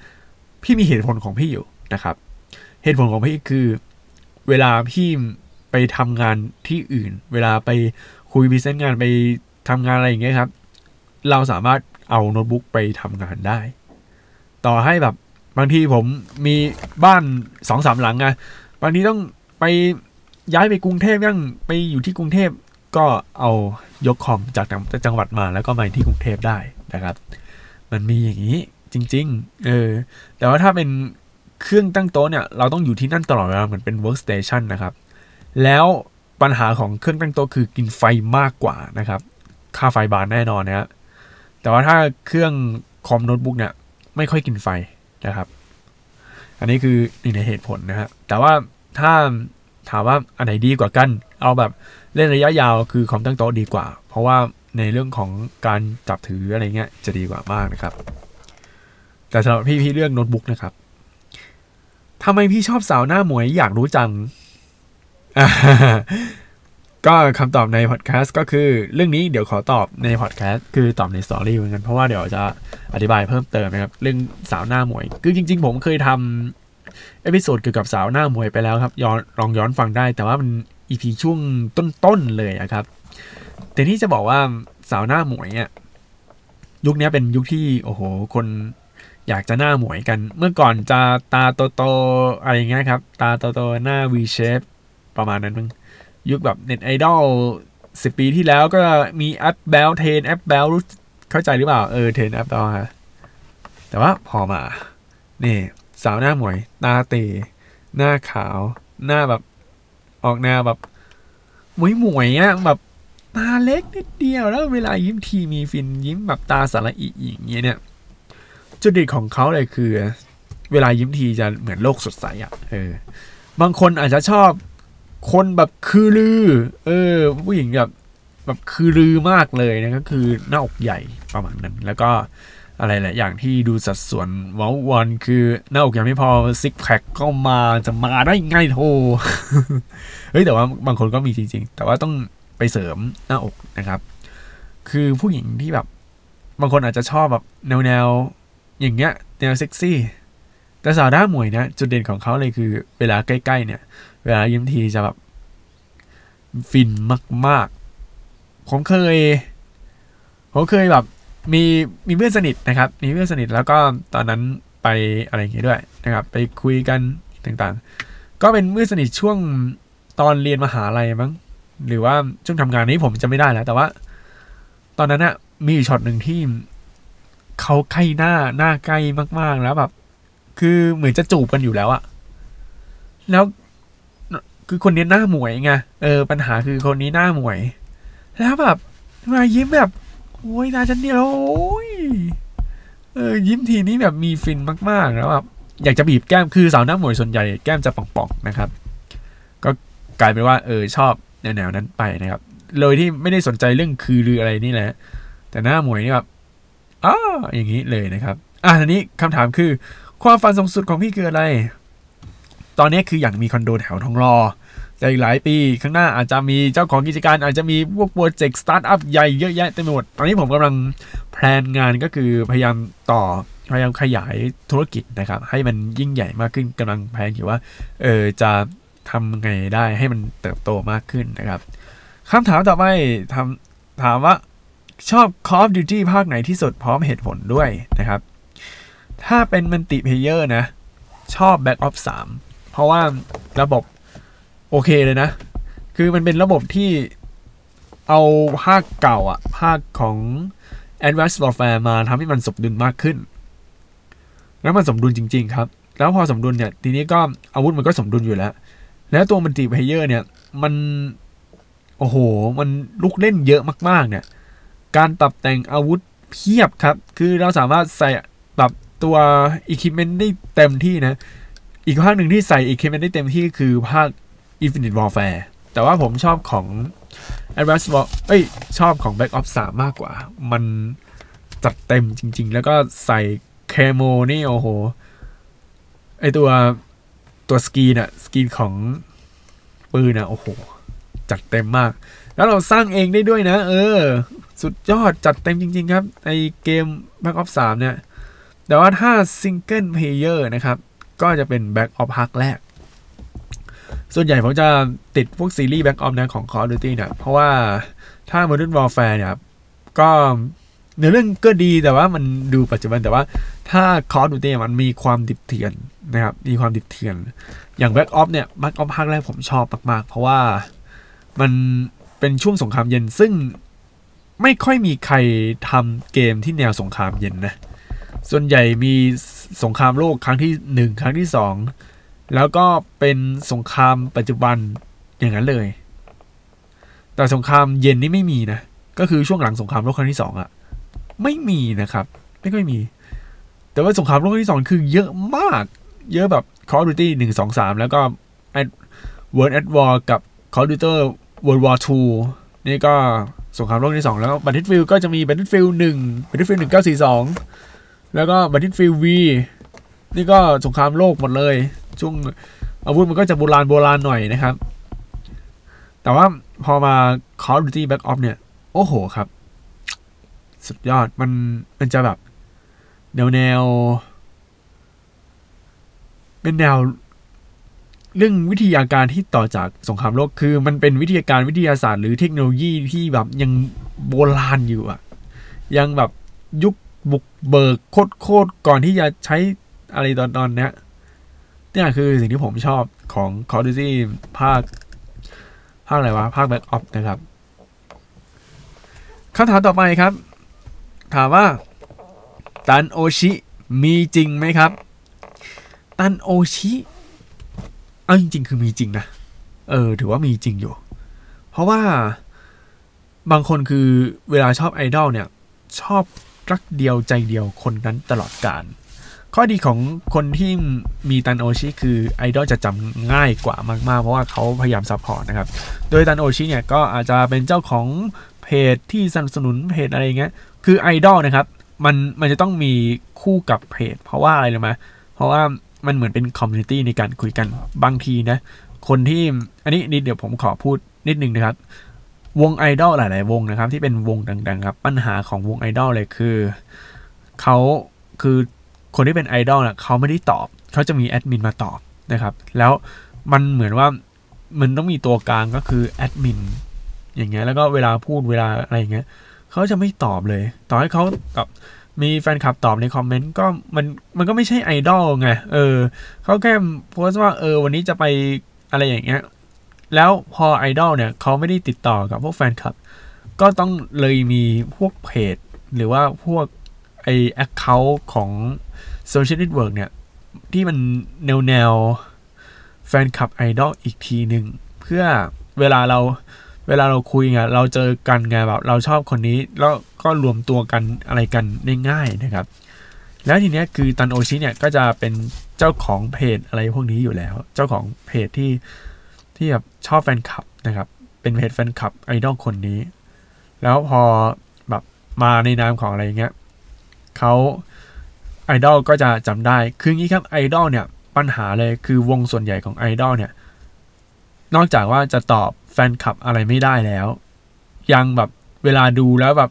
พี่มีเหตุผลของพี่อยู่นะครับ เหตุผลของพี่คือเวลาพี่ ทำงานที่อื่น เวลาไปคุยพิเศษงานไปทำงานอะไรอย่างเงี้ยครับ เราสามารถเอาโน้ตบุ๊กไปทำงานได้ ต่อให้แบบบางทีผมมีบ้านสองสามหลังไงบางทีต้องไปย้ายไปกรุงเทพยังไปอยู่ที่กรุงเทพก็เอายกคอมจากจังหวัดมาแล้วก็มาที่กรุงเทพได้นะครับ มันมีอย่างนี้จริง ๆ เออ แต่ว่าถ้าเป็นเครื่องตั้งโต๊ะเนี่ย เราต้องอยู่ที่นั่นตลอดเวลาเหมือนเป็น workstation นะครับ แล้วปัญหาของเครื่องตั้งโต๊ะคือกินไฟมากกว่านะครับ ค่าไฟบานแน่นอนนะแต่ว่าถ้าเครื่องคอมโน้ตบุ๊กเนี่ยไม่ค่อยกินไฟนะครับ อันนี้คือหนึ่งในเหตุผลนะฮะแต่ว่าถ้าถามว่าอันไหนดีกว่ากัน เอาแบบเล่นระยะยาวคือคอมตั้งโต๊ะดีกว่า เพราะว่าในเรื่องของการจับถืออะไรเงี้ยจะดีกว่ามากนะครับ แต่สำหรับพี่พี่เลือกโน้ตบุ๊กนะครับทำไมพี่ชอบสาวหน้าหมวยอยากรู้จัง ก็คำตอบในพอดแคสต์ก็คือเรื่องนี้เดี๋ยวขอตอบในพอดแคสต์คือตอบในสตอรี่เหมือนกันเพราะว่าเดี๋ยวจะอธิบายเพิ่มเติมนะครับ เรื่องสาวหน้าหมวย คือจริง ๆ ผมเคยทำเอพิโซดเกี่ยวกับสาวหน้าหมวยไปแล้วครับย้อนลองย้อนฟังได้ แต่ว่ามันอีพีช่วงต้นๆเลยนะครับแต่ที่จะบอกว่าสาวหน้าหมวยเนี่ยยุคนี้เป็นยุคที่โอ้โห คนอยากจะหน้าหมวยกัน เมื่อก่อนจะตาโตๆอะไรเงี้ยครับ ตาโตๆหน้า V shape ประมาณนั้นมึงยุคแบบเน็ตไอดอลสิบปีที่แล้วก็มีแอปแบลเทนแอปแบลรู้เข้าใจหรือเปล่า เออเทนแอปแบลฮะแต่ว่าพอมา นี่ สาวหน้าหมวย ตาเตหน้าขาว หน้าแบบ ออกแนวแบบหมวยหมวยอะแบบตาเล็กนิดเดียวแล้วเวลายิ้มทีมีฟินยิ้มแบบตาสาระอีอย่างเงี้ยเนี่ย จุดเด่นของเขาเลยคือ เวลายิ้มทีจะเหมือนโลกสดใสอะเออบางคนอาจจะชอบ คนแบบคือลือ เออ ผู้หญิงแบบแบบคือลือมากเลยนะก็คือหน้าอกใหญ่ประมาณนั้น แล้วก็อะไรแหละอย่างที่ดูสัดส่วนวอลวันคือหน้าอกยังไม่พอซิกแพคก็มาจะมาได้ไงโทเฮ้ยแต่ว่าบางคนก็มีจริง ๆ แต่ว่าต้องไปเสริมหน้าอกนะครับ คือผู้หญิงที่แบบ บางคนอาจจะชอบแบบแนวแนวอย่างเงี้ยแนวเซ็กซี่ แต่สาวด้าหมวยนะจุดเด่นของเขาเลยคือ เวลาใกล้ ๆ เนี่ย เวลายิ้มทีจะแบบ ฟินมาก ๆ ผมเคย ผมเคยแบบ มีมีเพื่อนสนิทนะครับ มีเพื่อนสนิทแล้วก็ตอนนั้นไปอะไรอย่างเงี้ยด้วยนะครับ ไปคุยกันต่างๆ ก็เป็นเพื่อนสนิทช่วงตอนเรียนมหาลัยมั้งหรือว่าช่วงทำงานนี้ผมจะไม่ได้แล้วแต่ว่า ตอนนั้นอะมีช็อตหนึ่งที่เขาใกล้หน้าหน้าใกล้มากๆแล้วแบบ คือเหมือนจะจูบกันอยู่แล้วอะแล้ว คือคนนี้หน้าหมวยไงเออปัญหาคือคนนี้หน้าหมวย แล้วแบบมายิ้มแบบโอ้ยตาฉันเดียวโอ้ยเออยิ้มทีนี้แบบมีฟินมากๆแล้วแบบอยากจะบีบแก้มคือสาวหน้าหมวยส่วนใหญ่แก้มจะป่องๆนะครับ ก็กลายเป็นว่าเออชอบแนวๆนั้นไปนะครับ เลยที่ไม่ได้สนใจเรื่องคือหรืออะไรนี่แหละ แต่หน้าหมวยนี่แบบอ้าอย่างนี้เลยนะครับ อะทีนี้คำถามคือ ความฝันสูงสุดของพี่คืออะไร ตอนนี้คืออยากมีคอนโดแถวทองหล่อ อีกหลายปีข้างหน้าอาจจะมีเจ้าของกิจการอาจจะมีพวกโปรเจกต์สตาร์ทอัพใหญ่เยอะแยะเต็มไปหมด ตอนนี้ผมกำลังแพลนงานก็คือพยายามต่อพยายามขยายธุรกิจนะครับ ให้มันยิ่งใหญ่มากขึ้นกำลังแพลนอยู่ว่าเออจะทำไงได้ให้มันเติบโตมากขึ้นนะครับคำถามต่อไปทำถามว่าชอบ Call of Duty ภาคไหนที่สุดพร้อมเหตุผลด้วยนะครับ ถ้าเป็น multiplayer นะ ชอบ Black Ops 3 เพราะว่าระบบ โอเคเลยนะ คือมันเป็นระบบที่เอาภาคเก่าอะภาคของ Advanced Warfare มาทำให้มันสมดุลมากขึ้น แล้วมันสมดุลจริง ๆ ครับ แล้วพอสมดุลเนี่ย ทีนี้ก็อาวุธมันก็สมดุลอยู่แล้ว แล้วตัวมันติเพเยอร์เนี่ย มัน โอ้โห มันลุกเล่นเยอะมาก ๆ เนี่ย การปรับแต่งอาวุธเพียบครับ คือเราสามารถใส่ปรับตัว equipment ได้เต็มที่นะ อีกภาคหนึ่งที่ใส่ equipment ได้เต็มที่คือภาค Infinite Warfare แต่ว่าผมชอบของ Advanced War เอ้ย ชอบของ Black Ops 3 มากกว่า มันจัดเต็มจริง ๆ แล้วก็ใส่เคโมนี่ โอ้โห ไอตัวตัวสกีนอะสกีนของปืนอะโอ้โห จัดเต็มมาก แล้วเราสร้างเองได้ด้วยนะ เออ สุดยอดจัดเต็มจริง ๆ ครับในเกม Black Ops 3 เนี่ย แต่ว่าถ้า Single Player นะครับ ก็จะเป็น Back Ops ภาคแรก ส่วนใหญ่ผมจะติดพวกซีรีส์ Black Ops นะของ Call of Duty เนี่ยเพราะว่าถ้า Modern Warfare เนี่ยก็เนื้อเรื่องก็ดีแต่ว่ามันดูปัจจุบันแต่ว่าถ้า Call of Duty มันมีความดิบเถื่อนนะครับมีความดิบเถื่อน อย่าง Back Ops เนี่ย Back Ops ภาคแรกผมชอบมาก ๆ เพราะว่ามันเป็นช่วงสงครามเย็นซึ่งไม่ค่อยมีใครทำเกมที่แนวสงครามเย็นนะ ส่วนใหญ่มีสงครามโลกครั้งที่หนึ่งครั้งที่สอง แล้วก็เป็นสงครามปัจจุบันอย่างนั้นเลย แต่สงครามเย็นนี่ไม่มีนะ ก็คือช่วงหลังสงครามโลกครั้งที่สองอะไม่มีนะครับ ไม่ค่อยมี แต่ว่าสงครามโลกครั้งที่สองคือเยอะมาก เยอะแบบ Call of Duty หนึ่งสองสามแล้วก็ World at War กับ Call of Duty World War 2นี่ก็สงครามโลกที่สองแล้ว Battlefield ก็จะมี Battlefield 1 Battlefield 1942 แล้วก็ Battlefield V นี่ก็สงครามโลกหมดเลย ช่วงอาวุธมันก็จะโบราณโบราณหน่อยนะครับ แต่ว่าพอมา Call of Duty Black Ops เนี่ย โอ้โหครับ สุดยอดมันมันจะแบบ แนวแนว เป็นแนว เรื่องวิทยาการที่ต่อจากสงครามโลกคือ มันเป็นวิทยาการวิทยาศาสตร์หรือเทคโนโลยีที่แบบยังโบราณอยู่อะยังแบบยุคบุกเบิกโคตรโคตรก่อนที่จะใช้อะไรตอนตอนเนี้ย เนี่ยคือสิ่งที่ผมชอบของ Call of Duty ภาค ภาคอะไรวะ ภาค Black Ops นะครับคำถามต่อไปครับ ถามว่า ตันโอชิมีจริงไหมครับ ตันโอชิเอาจริงๆ คือมีจริงนะ เออ ถือว่ามีจริงอยู่ เพราะว่าบางคนคือเวลาชอบไอดอลเนี่ย ชอบรักเดียวใจเดียวคนนั้นตลอดกาล ข้อดีของคนที่มีตันโอชิคือไอดอลจะจำง่ายกว่ามากๆ เพราะว่าเขาพยายามซัพพอร์ตนะครับ โดยตันโอชิเนี่ยก็อาจจะเป็นเจ้าของเพจที่สนับสนุนเพจอะไรเงี้ย คือไอดอลนะครับ มันมันจะต้องมีคู่กับเพจ เพราะว่าอะไรรู้ไหมเพราะว่ามันเหมือนเป็นคอมมูนิตี้ในการคุยกันบางทีนะ คนที่อันนี้นิดเดี๋ยวผมขอพูดนิดนึงนะครับ วงไอดอลหลาย ๆ วงนะครับ ที่เป็นวงดัง ๆ ครับ ปัญหาของวงไอดอลเลยคือเขาคือ คนที่เป็นไอดอลน่ะเขาไม่ได้ตอบ เขาจะมีแอดมินมาตอบนะครับ แล้วมันเหมือนว่ามันต้องมีตัวกลางก็คือแอดมินอย่างเงี้ยแล้วก็เวลาพูดเวลาอะไรอย่างเงี้ยเขาจะไม่ตอบเลย ต่อให้เขาตอบมีแฟนคลับตอบในคอมเมนต์ก็มันมันก็ไม่ใช่ไอดอลไงเออเขาแค่โพสต์ว่าเออวันนี้จะไปอะไรอย่างเงี้ยแล้วพอไอดอลเนี่ยเขาไม่ได้ติดต่อกับพวกแฟนคลับ ก็ต้องเลยมีพวกเพจ หรือว่าพวกไอ account ของ โซเชียลเน็ตเวิร์กเนี่ย ที่มันแนวแนวแฟนคลับไอดอลอีกทีหนึ่ง เพื่อเวลาเราเวลาเราคุยไงเราเจอกันไงแบบเราชอบคนนี้แล้วก็รวมตัวกันอะไรกันได้ง่ายนะครับ แล้วทีเนี้ยคือตันโอชิเนี่ยก็จะเป็นเจ้าของเพจอะไรพวกนี้อยู่แล้ว เจ้าของเพจที่ที่แบบชอบแฟนคลับนะครับ เป็นเพจแฟนคลับไอดอลคนนี้ แล้วพอแบบมาในนามของอะไรเงี้ยเขา ไอดอลก็จะจำได้ คืองี้ครับไอดอลเนี่ยปัญหาเลยคือวงส่วนใหญ่ของไอดอลเนี่ย นอกจากว่าจะตอบแฟนคลับอะไรไม่ได้แล้ว ยังแบบเวลาดูแล้วแบบ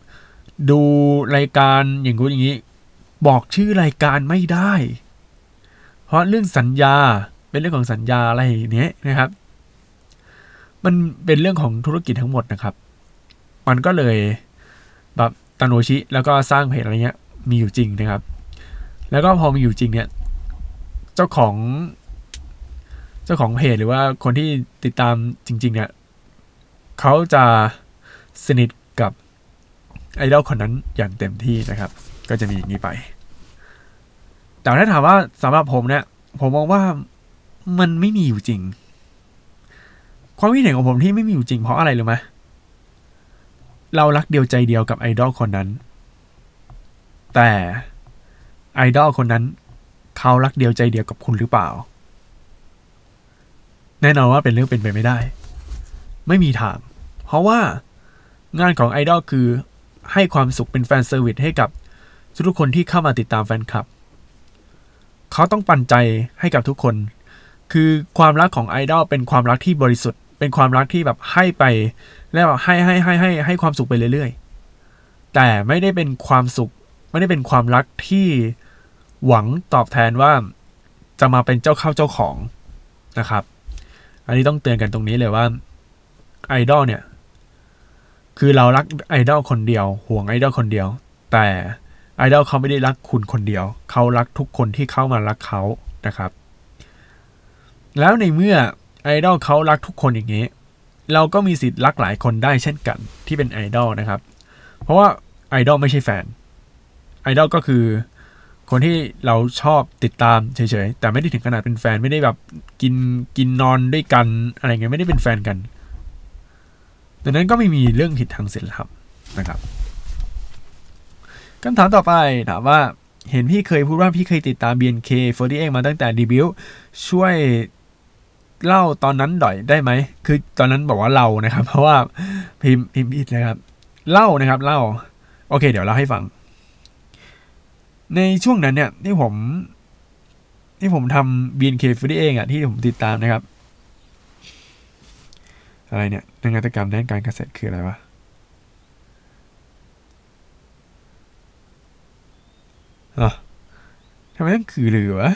ดูรายการอย่างกูอย่างนี้ บอกชื่อรายการไม่ได้ เพราะเรื่องสัญญาเป็นเรื่องของสัญญาอะไรเนี้ยนะครับ มันเป็นเรื่องของธุรกิจทั้งหมดนะครับ มันก็เลยแบบตาโนชิแล้วก็สร้างเพจอะไรเงี้ยมีอยู่จริงนะครับ แล้วก็พอมีอยู่จริงเนี่ย เจ้าของ เจ้าของเพจหรือว่าคนที่ติดตามจริง ๆ เนี่ยเขาจะสนิทกับไอดอลคนนั้นอย่างเต็มที่นะครับ ก็จะมีอย่างนี้ไป แต่ถ้าถามว่าสำหรับผมเนี่ย ผมมองว่ามันไม่มีอยู่จริง ความคิดเห็นของผมที่ไม่มีอยู่จริงเพราะอะไรรู้ไหมเรารักเดียวใจเดียวกับไอดอลคนนั้น แต่ ไอดอลคนนั้น เขารักเดียวใจเดียวกับคุณหรือเปล่า แน่นอนว่าเป็นเรื่องเป็นไปไม่ได้ ไม่มีทาง เพราะว่างานของไอดอลคือให้ความสุขเป็น fan service ให้กับทุกคนที่เข้ามาติดตามแฟนคลับ เขาต้องปันใจให้กับทุกคน คือความรักของไอดอลเป็นความรักที่บริสุทธิ์ เป็นความรักที่แบบให้ไป แล้วแบบให้ให้ให้ให้ให้ความสุขไปเรื่อยๆ แต่ไม่ได้เป็นความสุข ไม่ได้เป็นความรักที่ หวังตอบแทนว่าจะมาเป็นเจ้าเข้าเจ้าของนะครับ อันนี้ต้องเตือนกันตรงนี้เลยว่าไอดอลเนี่ย คือเรารักไอดอลคนเดียวห่วงไอดอลคนเดียว แต่ไอดอลเขาไม่ได้รักคุณคนเดียว เขารักทุกคนที่เข้ามารักเขานะครับ แล้วในเมื่อไอดอลเขารักทุกคนอย่างนี้ เราก็มีสิทธิ์รักหลายคนได้เช่นกันที่เป็นไอดอลนะครับ เพราะว่าไอดอลไม่ใช่แฟนไอดอลก็คือ คนที่เราชอบติดตามเฉยๆแต่ไม่ได้ถึงขนาดเป็นแฟนไม่ได้แบบกินกินนอนด้วยกันอะไรเงี้ยไม่ได้เป็นแฟนกันดังนั้นก็ไม่มีเรื่องผิดทางศีลธรรมนะครับคำถามต่อไปถามว่าเห็นพี่เคยพูดว่าพี่เคยติดตาม BNK48 มาตั้งแต่ดีบิวช่วยเล่าตอนนั้นหน่อยได้ไหม คือตอนนั้นบอกว่าเรานะครับ เพราะว่าพิมพ์พิมพ์ผิดนะครับ เล่านะครับ เล่า โอเค เดี๋ยวเล่าให้ฟัง ในช่วงนั้นเนี่ยที่ผม ที่ผมทำ BNK48 อะที่ผมติดตามนะครับ อะไรเนี่ยนวัตกรรมด้านการเกษตรคืออะไรวะอะทำไมต้องคือหรือวะ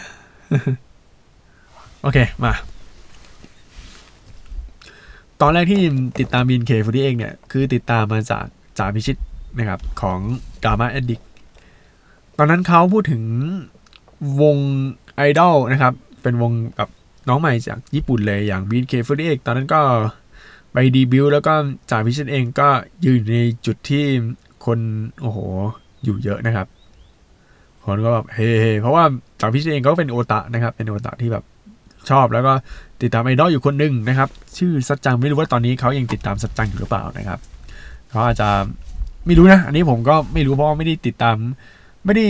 โอเค มา ตอนแรกที่ติดตาม BNK48 เองเนี่ย คือติดตามมาจากจ่าพิชิตนะครับ ของ g a m m a Addict อนนั้นเขาพูดถึงวงไอดอลนะครับ เป็นวงแบบน้องใหม่จากญี่ปุ่นเลยอย่าง BNK48 ตอนนั้นก็ไปดีบิวแล้วก็จ่าพิชิตเองก็ยืนในจุดที่คนโอ้โหอยู่เยอะนะครับ คนก็แบบเฮ้เพราะว่าจ่าพิชิตเองก็เป็นโอตะนะครับ เป็นโอตะที่แบบชอบแล้วก็ติดตามไอดอลอยู่คนหนึ่งนะครับ ชื่อสัจจังไม่รู้ว่าตอนนี้เขายังติดตามสัจจังอยู่หรือเปล่านะครับเขาอาจจะไม่รู้นะ อันนี้ผมก็ไม่รู้เพราะไม่ได้ติดตาม ไม่ได้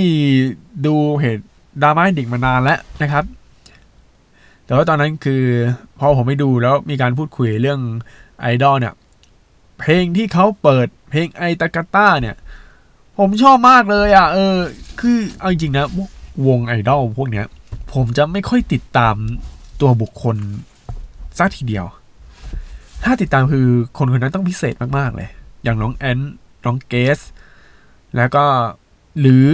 ดูเหตุดราม่าดิกมานานแล้วนะครับ แต่ว่าตอนนั้นคือพอผมไปดูแล้วมีการพูดคุยเรื่องไอดอลเนี่ย เพลงที่เขาเปิดเพลงไอตากาต้าเนี่ย ผมชอบมากเลยอะ เออ คือเอาจริงนะวกวงไอดอลพวกเนี้ย ผมจะไม่ค่อยติดตามตัวบุคคลสักทีเดียว ถ้าติดตามคือคนคนนั้นต้องพิเศษมาก ๆ เลย อย่างน้องแอนน้องเกส แล้วก็ หรือ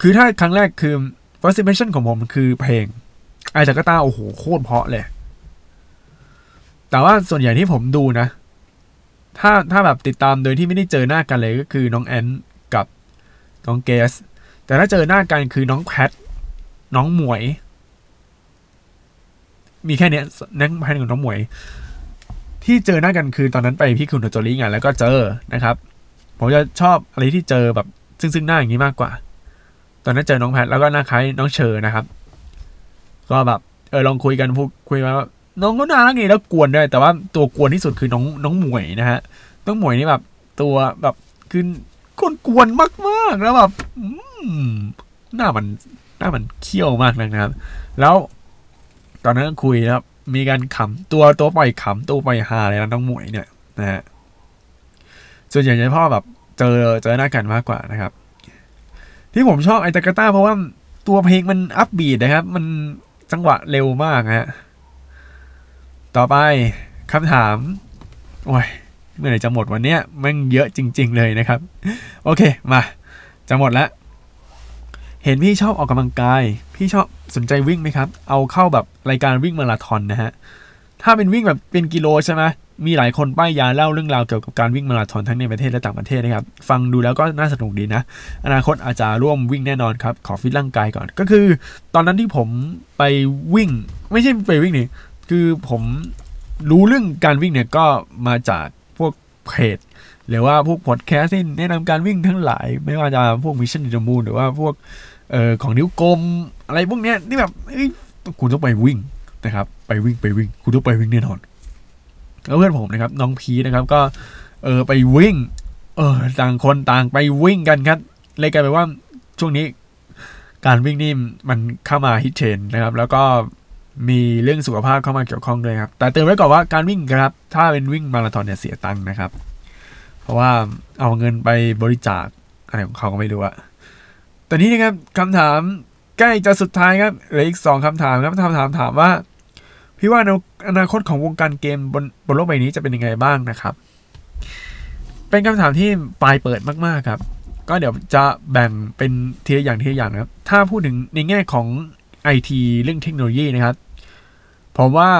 คือถ้าครั้งแรกคือ first impression ของผมคือเพลงไอจากาตาโอ้โหโคตรเพาะเลย แต่ว่าส่วนใหญ่ที่ผมดูนะ ถ้าถ้าแบบติดตามโดยที่ไม่ได้เจอหน้ากันเลยก็คือน้องแอนกับน้องเกส แต่ถ้าเจอหน้ากันคือน้องแพท น้องหมวย มีแค่เนี้ยนั่งแพทกับน้องหมวย ที่เจอหน้ากันคือตอนนั้นไปพี่คุณโจลี่ไงแล้วก็เจอนะครับ ผมจะชอบอะไรที่เจอแบบซึ่งซึ่งหน้าอย่างนี้มากกว่า ตอนนั้นเจอน้องแพทแล้วก็หน้าคล้ายน้องเชอร์นะครับ ก็แบบเออลองคุยกันพูดคุยมาน้องก็น่ารักนี่แล้วกวนด้วย แต่ว่าตัวกวนที่สุดคือน้องน้องหมวยนะฮะน้องหมวยนี่แบบ ตัวแบบคือคนกวนมากๆแล้วแบบอืมหน้ามันหน้ามันเขี้ยวมากนะครับ แล้วตอนนั้นคุยแล้วมีการขำตัวตัวปล่อยขำตัวปล่อยฮาเลยนะน้องหมวยเนี่ยนะฮะ ส่วนใหญ่จะพ่อแบบเจอเจอหน้ากันมากกว่านะครับ ที่ผมชอบไอตากาต้าเพราะว่าตัวเพลงมันอัพบีดนะครับ มันจังหวะเร็วมากฮะต่อไปคำถาม โอ้ยเมื่อไหร่จะหมดวันเนี้ยมันเยอะจริง ๆ เลยนะครับ โอเคมา จะหมดแล้วเห็นพี่ชอบออกกำลังกาย พี่ชอบสนใจวิ่งไหมครับ เอาเข้าแบบรายการวิ่งมาราธอนนะฮะ ถ้าเป็นวิ่งแบบเป็นกิโลใช่ไหมมีหลายคนป้ายยาเล่าเรื่องราวเกี่ยวกับการวิ่งมาราธอนทั้งในประเทศและต่างประเทศนะครับ ฟังดูแล้วก็น่าสนุกดีนะ อนาคตอาจจะร่วมวิ่งแน่นอนครับ ขอฟิตร่างกายก่อน ก็คือ ตอนนั้นที่ผมไปวิ่ง ไม่ใช่ไปวิ่งนี่ คือผมรู้เรื่องการวิ่งเนี่ยก็มาจากพวกเพจหรือว่าพวกพอดแคสต์ที่แนะนำการวิ่งทั้งหลาย ไม่ว่าจะพวกมิชชั่น to the Moon หรือว่าพวกเอ่อของนิ้วกลมอะไรพวกเนี้ยที่แบบเอ้ยคุณต้องไปวิ่ง นะครับ ไปวิ่งไปวิ่งคุณต้องไปวิ่งแน่นอนแล้วเพื่อนผมนะครับ น้องพีนะครับ ก็ เออไปวิ่ง เออต่างคนต่างไปวิ่งกันครับเลยกลายเป็นว่าช่วงนี้ การวิ่งนี่มันเข้ามาฮิตเทรนนะครับ แล้วก็มีเรื่องสุขภาพเข้ามาเกี่ยวข้องด้วยครับ แต่เตือนไว้ก่อนว่าการวิ่งครับ ถ้าเป็นวิ่งมาราธอนเนี่ยเสียตังค์นะครับ เพราะว่าเอาเงินไปบริจาคอะไรของเขาก็ไม่รู้อะแต่นี้นะครับคำถามใกล้จะสุดท้ายครับเหลืออีกสองคำถามครับคำถามถามว่า พี่ว่าอนาคตของวงการเกมบนบนโลกใบนี้จะเป็นยังไงบ้างนะครับ เป็นคำถามที่ปลายเปิดมากๆครับ ก็เดี๋ยวจะแบ่งเป็นทีละอย่างทีละอย่างนะครับ ถ้าพูดถึงในแง่ของไอทีเรื่องเทคโนโลยีนะครับผมว่า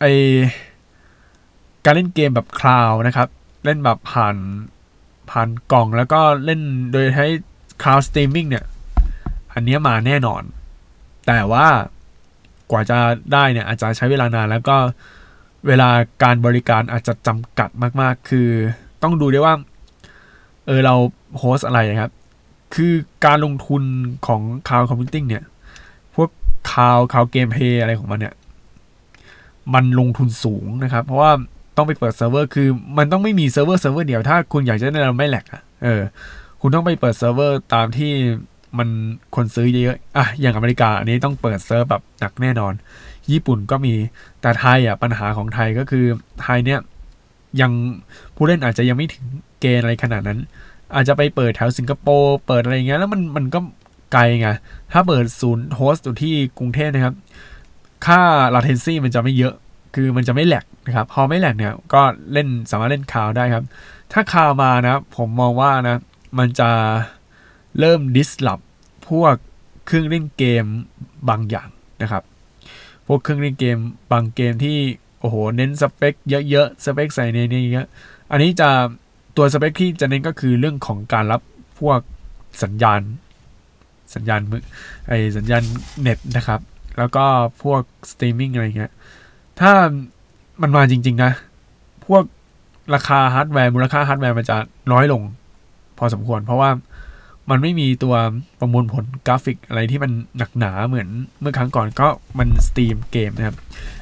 ไอการเล่นเกมแบบ cloud นะครับ เล่นแบบผ่านผ่านกล่องแล้วก็เล่นโดยใช้ cloud streaming เนี่ย อันนี้มาแน่นอน แต่ว่า กว่าจะได้เนี่ยอาจจะใช้เวลานานแล้วก็เวลาการบริการอาจจะจำกัดมากๆ คือต้องดูด้วยว่า เออเรา host อะไรนะครับ คือการลงทุนของ cloud computing เนี่ย พวกคาวคาวเกมเพย์อะไรของมันเนี่ย มันลงทุนสูงนะครับ เพราะว่าต้องไปเปิดเซิร์ฟเวอร์ คือมันต้องไม่มีเซิร์ฟเวอร์เซิร์ฟเวอร์เดียว ถ้าคุณอยากจะได้เราไม่แลคอะเออ คุณต้องไปเปิดเซิร์ฟเวอร์ตามที่ มันคนซื้อเยอะๆอะอย่างอเมริกาอันนี้ต้องเปิดเซิร์ฟแบบหนักแน่นอน ญี่ปุ่นก็มีแต่ไทยอะปัญหาของไทยก็คือไทยเนี่ยยังผู้เล่นอาจจะยังไม่ถึงเกณฑ์อะไรขนาดนั้น อาจจะไปเปิดแถวสิงคโปร์เปิดอะไรเงี้ยแล้วมันมันก็ไกลไงถ้าเปิดศูนย์โฮสต์อยู่ที่กรุงเทพนะครับ ค่า latency มันจะไม่เยอะคือมันจะไม่แหลกนะครับ พอไม่แหลกเนี่ยก็เล่นสามารถเล่นคาวได้ครับ ถ้าคาวมานะ ผมมองว่านะ มันจะเริ่มดิสลอ p พวกเครื่องเล่นเกมบางอย่างนะครับ พวกเครื่องเล่นเกมบางเกมที่โอ้โหเน้นสเปคเยอะๆสเปคใส่ในนี้เยอะอันนี้จะตัวสเปคที่จะเน้นก็คือเรื่องของการรับพวกสัญญาณ สัญญาณมือไอสัญญาณเน็ตนะครับ แล้วก็พวกสตรีมมิ่งอะไรเงี้ยถ้ามันมาจริง ๆ นะ พวกราคาฮาร์ดแวร์มูลค่าฮาร์ดแวร์มันจะน้อยลง พอสมควร เพราะว่า มันไม่มีตัวประมวลผลกราฟิกอะไรที่มันหนักหนาเหมือนเมื่อครั้งก่อนก็มันสตรีมเกมนะครับ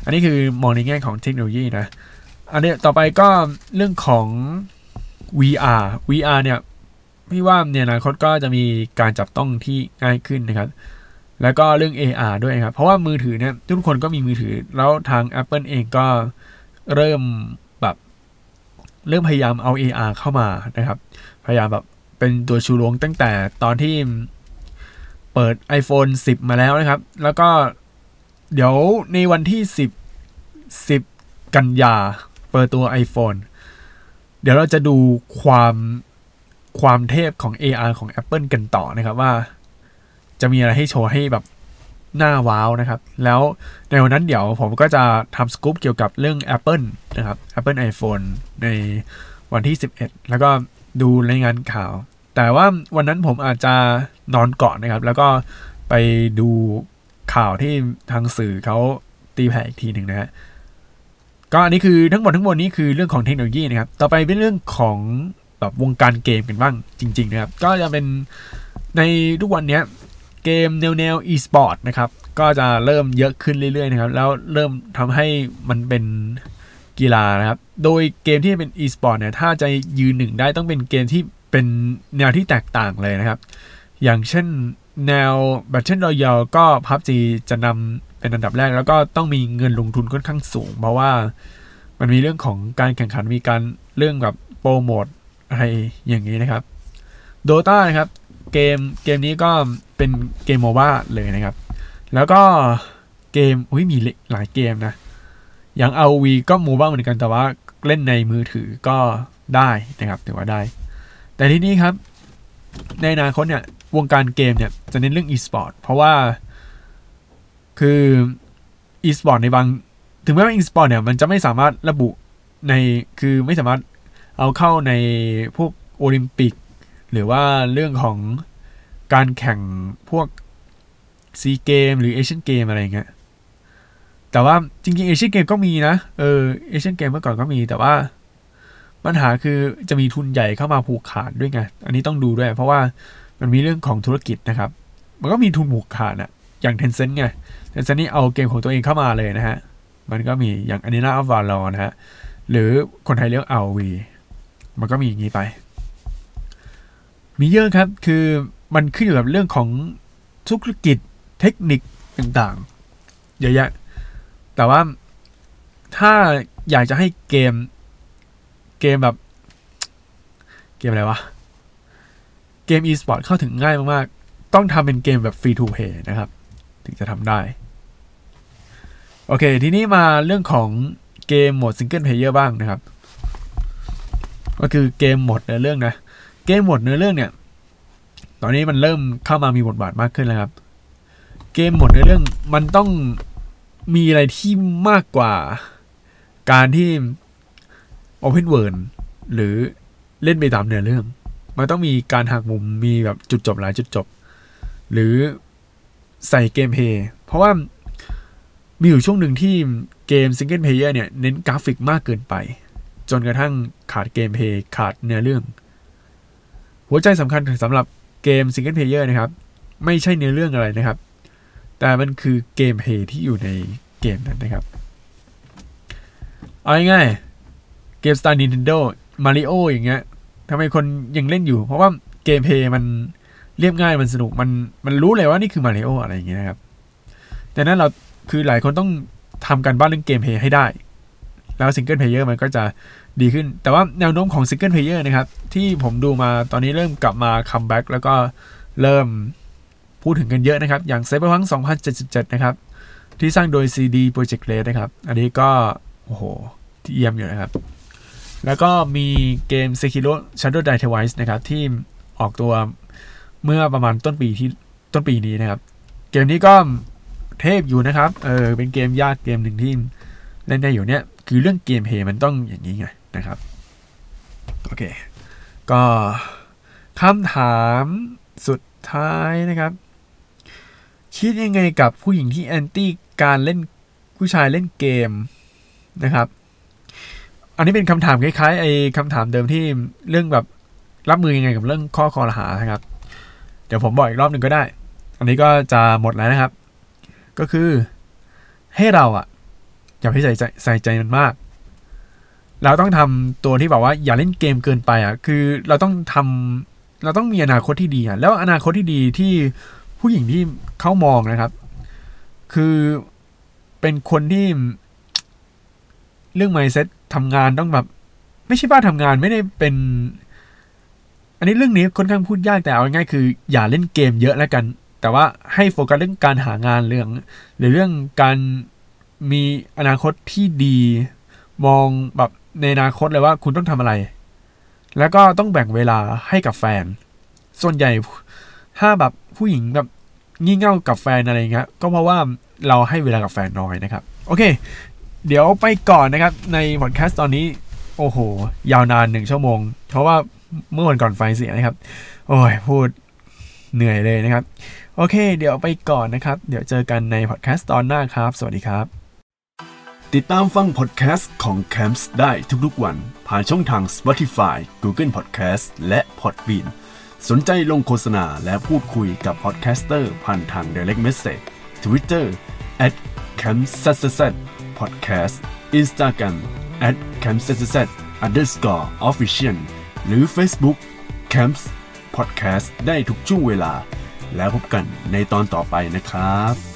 อันนี้คือมองในแง่ของเทคโนโลยีนะ อันนี้ต่อไปก็เรื่องของ VR VR เนี่ยพี่ว่าในอนาคตก็จะมีการจับต้องที่ง่ายขึ้นนะครับ แล้วก็เรื่อง AR ด้วยครับ เพราะว่ามือถือเนี่ยทุกคนก็มีมือถือ แล้วทาง Apple เองก็เริ่มแบบเริ่มพยายามเอา AR เข้ามานะครับ พยายามแบบ เป็นตัวชูโรงตั้งแต่ตอนที่เปิด iPhone 10 มาแล้วนะครับ แล้วก็เดี๋ยวในวันที่ 10 10 กันยา เปิดตัว iPhone เดี๋ยวเราจะดูความความเทพของ AR ของ Apple กันต่อนะครับว่า จะมีอะไรให้โชว์ให้แบบหน้าว้าวนะครับ แล้วในวันนั้นเดี๋ยวผมก็จะทำสกู๊ปเกี่ยวกับเรื่อง Apple นะครับ Apple iPhone ในวันที่ 11 แล้วก็ ดูรายงานข่าว แต่ว่าวันนั้นผมอาจจะนอนเกาะนะครับ แล้วก็ไปดูข่าวที่ทางสื่อเขาตีแผ่อีกทีหนึ่งนะฮะก็อันนี้คือทั้งหมดทั้งมวลนี้คือเรื่องของเทคโนโลยีนะครับ ต่อไปเป็นเรื่องของแบบวงการเกมกันบ้างจริง ๆ นะครับ ก็จะเป็นในทุกวันนี้เกมแนวแนว e-sport นะครับ ก็จะเริ่มเยอะขึ้นเรื่อยๆนะครับ แล้วเริ่มทำให้มันเป็น กีฬานะครับ โดยเกมที่เป็น e-sport เนี่ย ถ้าจะยืนหนึ่งได้ต้องเป็นเกมที่เป็นแนวที่แตกต่างเลยนะครับ อย่างเช่นแนว Battle Royale ก็ PUBG จะนำเป็นอันดับแรก แล้วก็ต้องมีเงินลงทุนค่อนข้างสูง เพราะว่ามันมีเรื่องของการแข่งขันมีการเรื่องแบบโปรโมทอะไรอย่างนี้นะครับ Dota นะครับเกมเกมนี้ก็เป็นเกมโมบ้าเลยนะครับ แล้วก็เกมอุ้ยมีหลายเกมนะ อย่าง ROV ก็โมบ้างเหมือนกันแต่ว่าเล่นในมือถือก็ได้นะครับถือว่าได้ แต่ที่นี้ครับ ในอนาคตเนี่ยวงการเกมเนี่ยจะเน้นเรื่อง e-sport เพราะว่าคือ e-sport ในบางถึงแม้ว่า e-sport เนี่ยมันจะไม่สามารถระบุในคือไม่สามารถเอาเข้าในพวกโอลิมปิก หรือว่าเรื่องของการแข่งพวกซีเกมหรือเอเชียนเกมอะไรเงี้ย แต่ว่าจริงๆเอเชียนเกมก็มีนะเออเอเชียนเกมเมื่อก่อนก็มีแต่ว่าปัญหาคือจะมีทุนใหญ่เข้ามาผูกขาดด้วยไง อันนี้ต้องดูด้วย เพราะว่ามันมีเรื่องของธุรกิจนะครับ มันก็มีทุนผูกขาดอะอย่าง Tencent ไง Tencent นี่เอาเกมของตัวเองเข้ามาเลยนะฮะ มันก็มีอย่างอันนี้น่าอัลวาลอนะฮะ หรือคนไทยเรียก RV มันก็มีอย่างนี้ไป มีเยอะครับ คือมันขึ้นอยู่กับเรื่องของธุรกิจเทคนิคต่างๆ เยอะแยะ แต่ว่าถ้าอยากจะให้เกม เกมแบบ เกมอะไรวะ เกม e-sport เข้าถึงง่ายมากๆ ต้องทำเป็นเกมแบบ free to play นะครับ ถึงจะทำได้ โอเค ทีนี้มาเรื่องของเกมโหมด single player บ้างนะครับ ก็คือเกมโหมดเนื้อเรื่องนะ เกมโหมดเนื้อเรื่องเนี่ย ตอนนี้มันเริ่มเข้ามามีบทบาทมากขึ้นแล้วครับ เกมโหมดเนื้อเรื่องมันต้อง มีอะไรที่มากกว่าการที่ Open World หรือเล่นไปตามเนื้อเรื่อง มันต้องมีการหักมุมมีแบบจุดจบหลายจุดจบ หรือใส่ gameplay เพราะว่ามีอยู่ช่วงหนึ่งที่เกม single player เนี่ย เน้นกราฟิกมากเกินไป จนกระทั่งขาด gameplay ขาดเนื้อเรื่อง หัวใจสำคัญสำหรับเกม single player นะครับ ไม่ใช่เนื้อเรื่องอะไรนะครับ แต่มันคือ gameplay ที่อยู่ในเกมนั้นนะครับ เอาง่ายๆเกม สไตล์ Nintendo Mario อย่างเงี้ยทำไมคนยังเล่นอยู่ เพราะว่า gameplay มันเรียบง่ายมันสนุกมันมันรู้เลยว่านี่คือมาริโออะไรอย่างเงี้ยนะครับแต่นั้นเราคือหลายคนต้องทำการบ้านเรื่อง gameplay ให้ได้ แล้ว single player มันก็จะดีขึ้น แต่ว่าแนวโน้มของ single player นะครับ ที่ผมดูมาตอนนี้เริ่มกลับมา comeback แล้วก็เริ่ม พูดถึงกันเยอะนะครับ อย่าง Cyberpunk 2077 นะครับ ที่สร้างโดย CD Projekt Red นะครับ อันนี้ก็ โอ้โห ที่เยี่ยมอยู่นะครับ แล้วก็มีเกม Sekiro Shadows Die Twice นะครับ ที่ออกตัวเมื่อประมาณต้นปีที่ต้นปีนี้นะครับ เกมนี้ก็เทพอยู่นะครับ เออ เป็นเกมยากเกมหนึ่งที่เล่นได้อยู่เนี่ย คือเรื่องเกมเพย์มันต้องอย่างนี้ไงนะครับ โอเค ก็คำถามสุดท้ายนะครับ คิดยังไงกับผู้หญิงที่แอนตี้การเล่นผู้ชายเล่นเกมนะครับ อันนี้เป็นคำถามคล้ายๆไอ้คำถามเดิมที่เรื่องแบบรับมือยังไงกับเรื่องข้อคอรหานะครับ เดี๋ยวผมบอกอีกรอบหนึ่งก็ได้ อันนี้ก็จะหมดแล้วนะครับ ก็คือให้เราอะอย่าไปใส่ใจใส่ใจมันมาก เราต้องทำตัวที่แบบว่าอย่าเล่นเกมเกินไปอะคือเราต้องทำเราต้องมีอนาคตที่ดีอะแล้วอนาคตที่ดีที่ ผู้หญิงที่เขามองนะครับ คือเป็นคนที่เรื่อง mindset ทำงานต้องแบบ ไม่ใช่บ้าทำงานไม่ได้เป็น อันนี้เรื่องนี้ค่อนข้างพูดยากแต่เอาง่ายๆคือ อย่าเล่นเกมเยอะแล้วกัน แต่ว่าให้โฟกัสเรื่องการหางานเรื่อง หรือเรื่องการมีอนาคตที่ดี มองแบบในอนาคตเลยว่าคุณต้องทำอะไร แล้วก็ต้องแบ่งเวลาให้กับแฟน ส่วนใหญ่ถ้าแบบผู้หญิงแบบ งี่เง่ากับแฟนอะไรเงี้ยก็เพราะว่าเราให้เวลากับแฟนน้อยนะครับ โอเค เดี๋ยวไปก่อนนะครับ ในพอดแคสต์ตอนนี้โอ้โห ยาวนานหนึ่งชั่วโมง เพราะว่าเมื่อวันก่อนไฟเสียนะครับ โอ้ย พูดเหนื่อยเลยนะครับ โอเค เดี๋ยวไปก่อนนะครับ เดี๋ยวเจอกันในพอดแคสต์ตอนหน้าครับ สวัสดีครับ ติดตามฟังพอดแคสต์ของ Camps ได้ทุกๆวัน ผ่านช่องทาง Spotify Google Podcast และ Podbean สนใจลงโฆษณาและพูดคุยกับ podcaster ผ่านทาง Direct Message Twitter at c a m s s s podcast Instagram at c a m s s s underscore official หรือ Facebook Camps Podcast ได้ทุกช่วงเวลา แล้วพบกันในตอนต่อไปนะครับ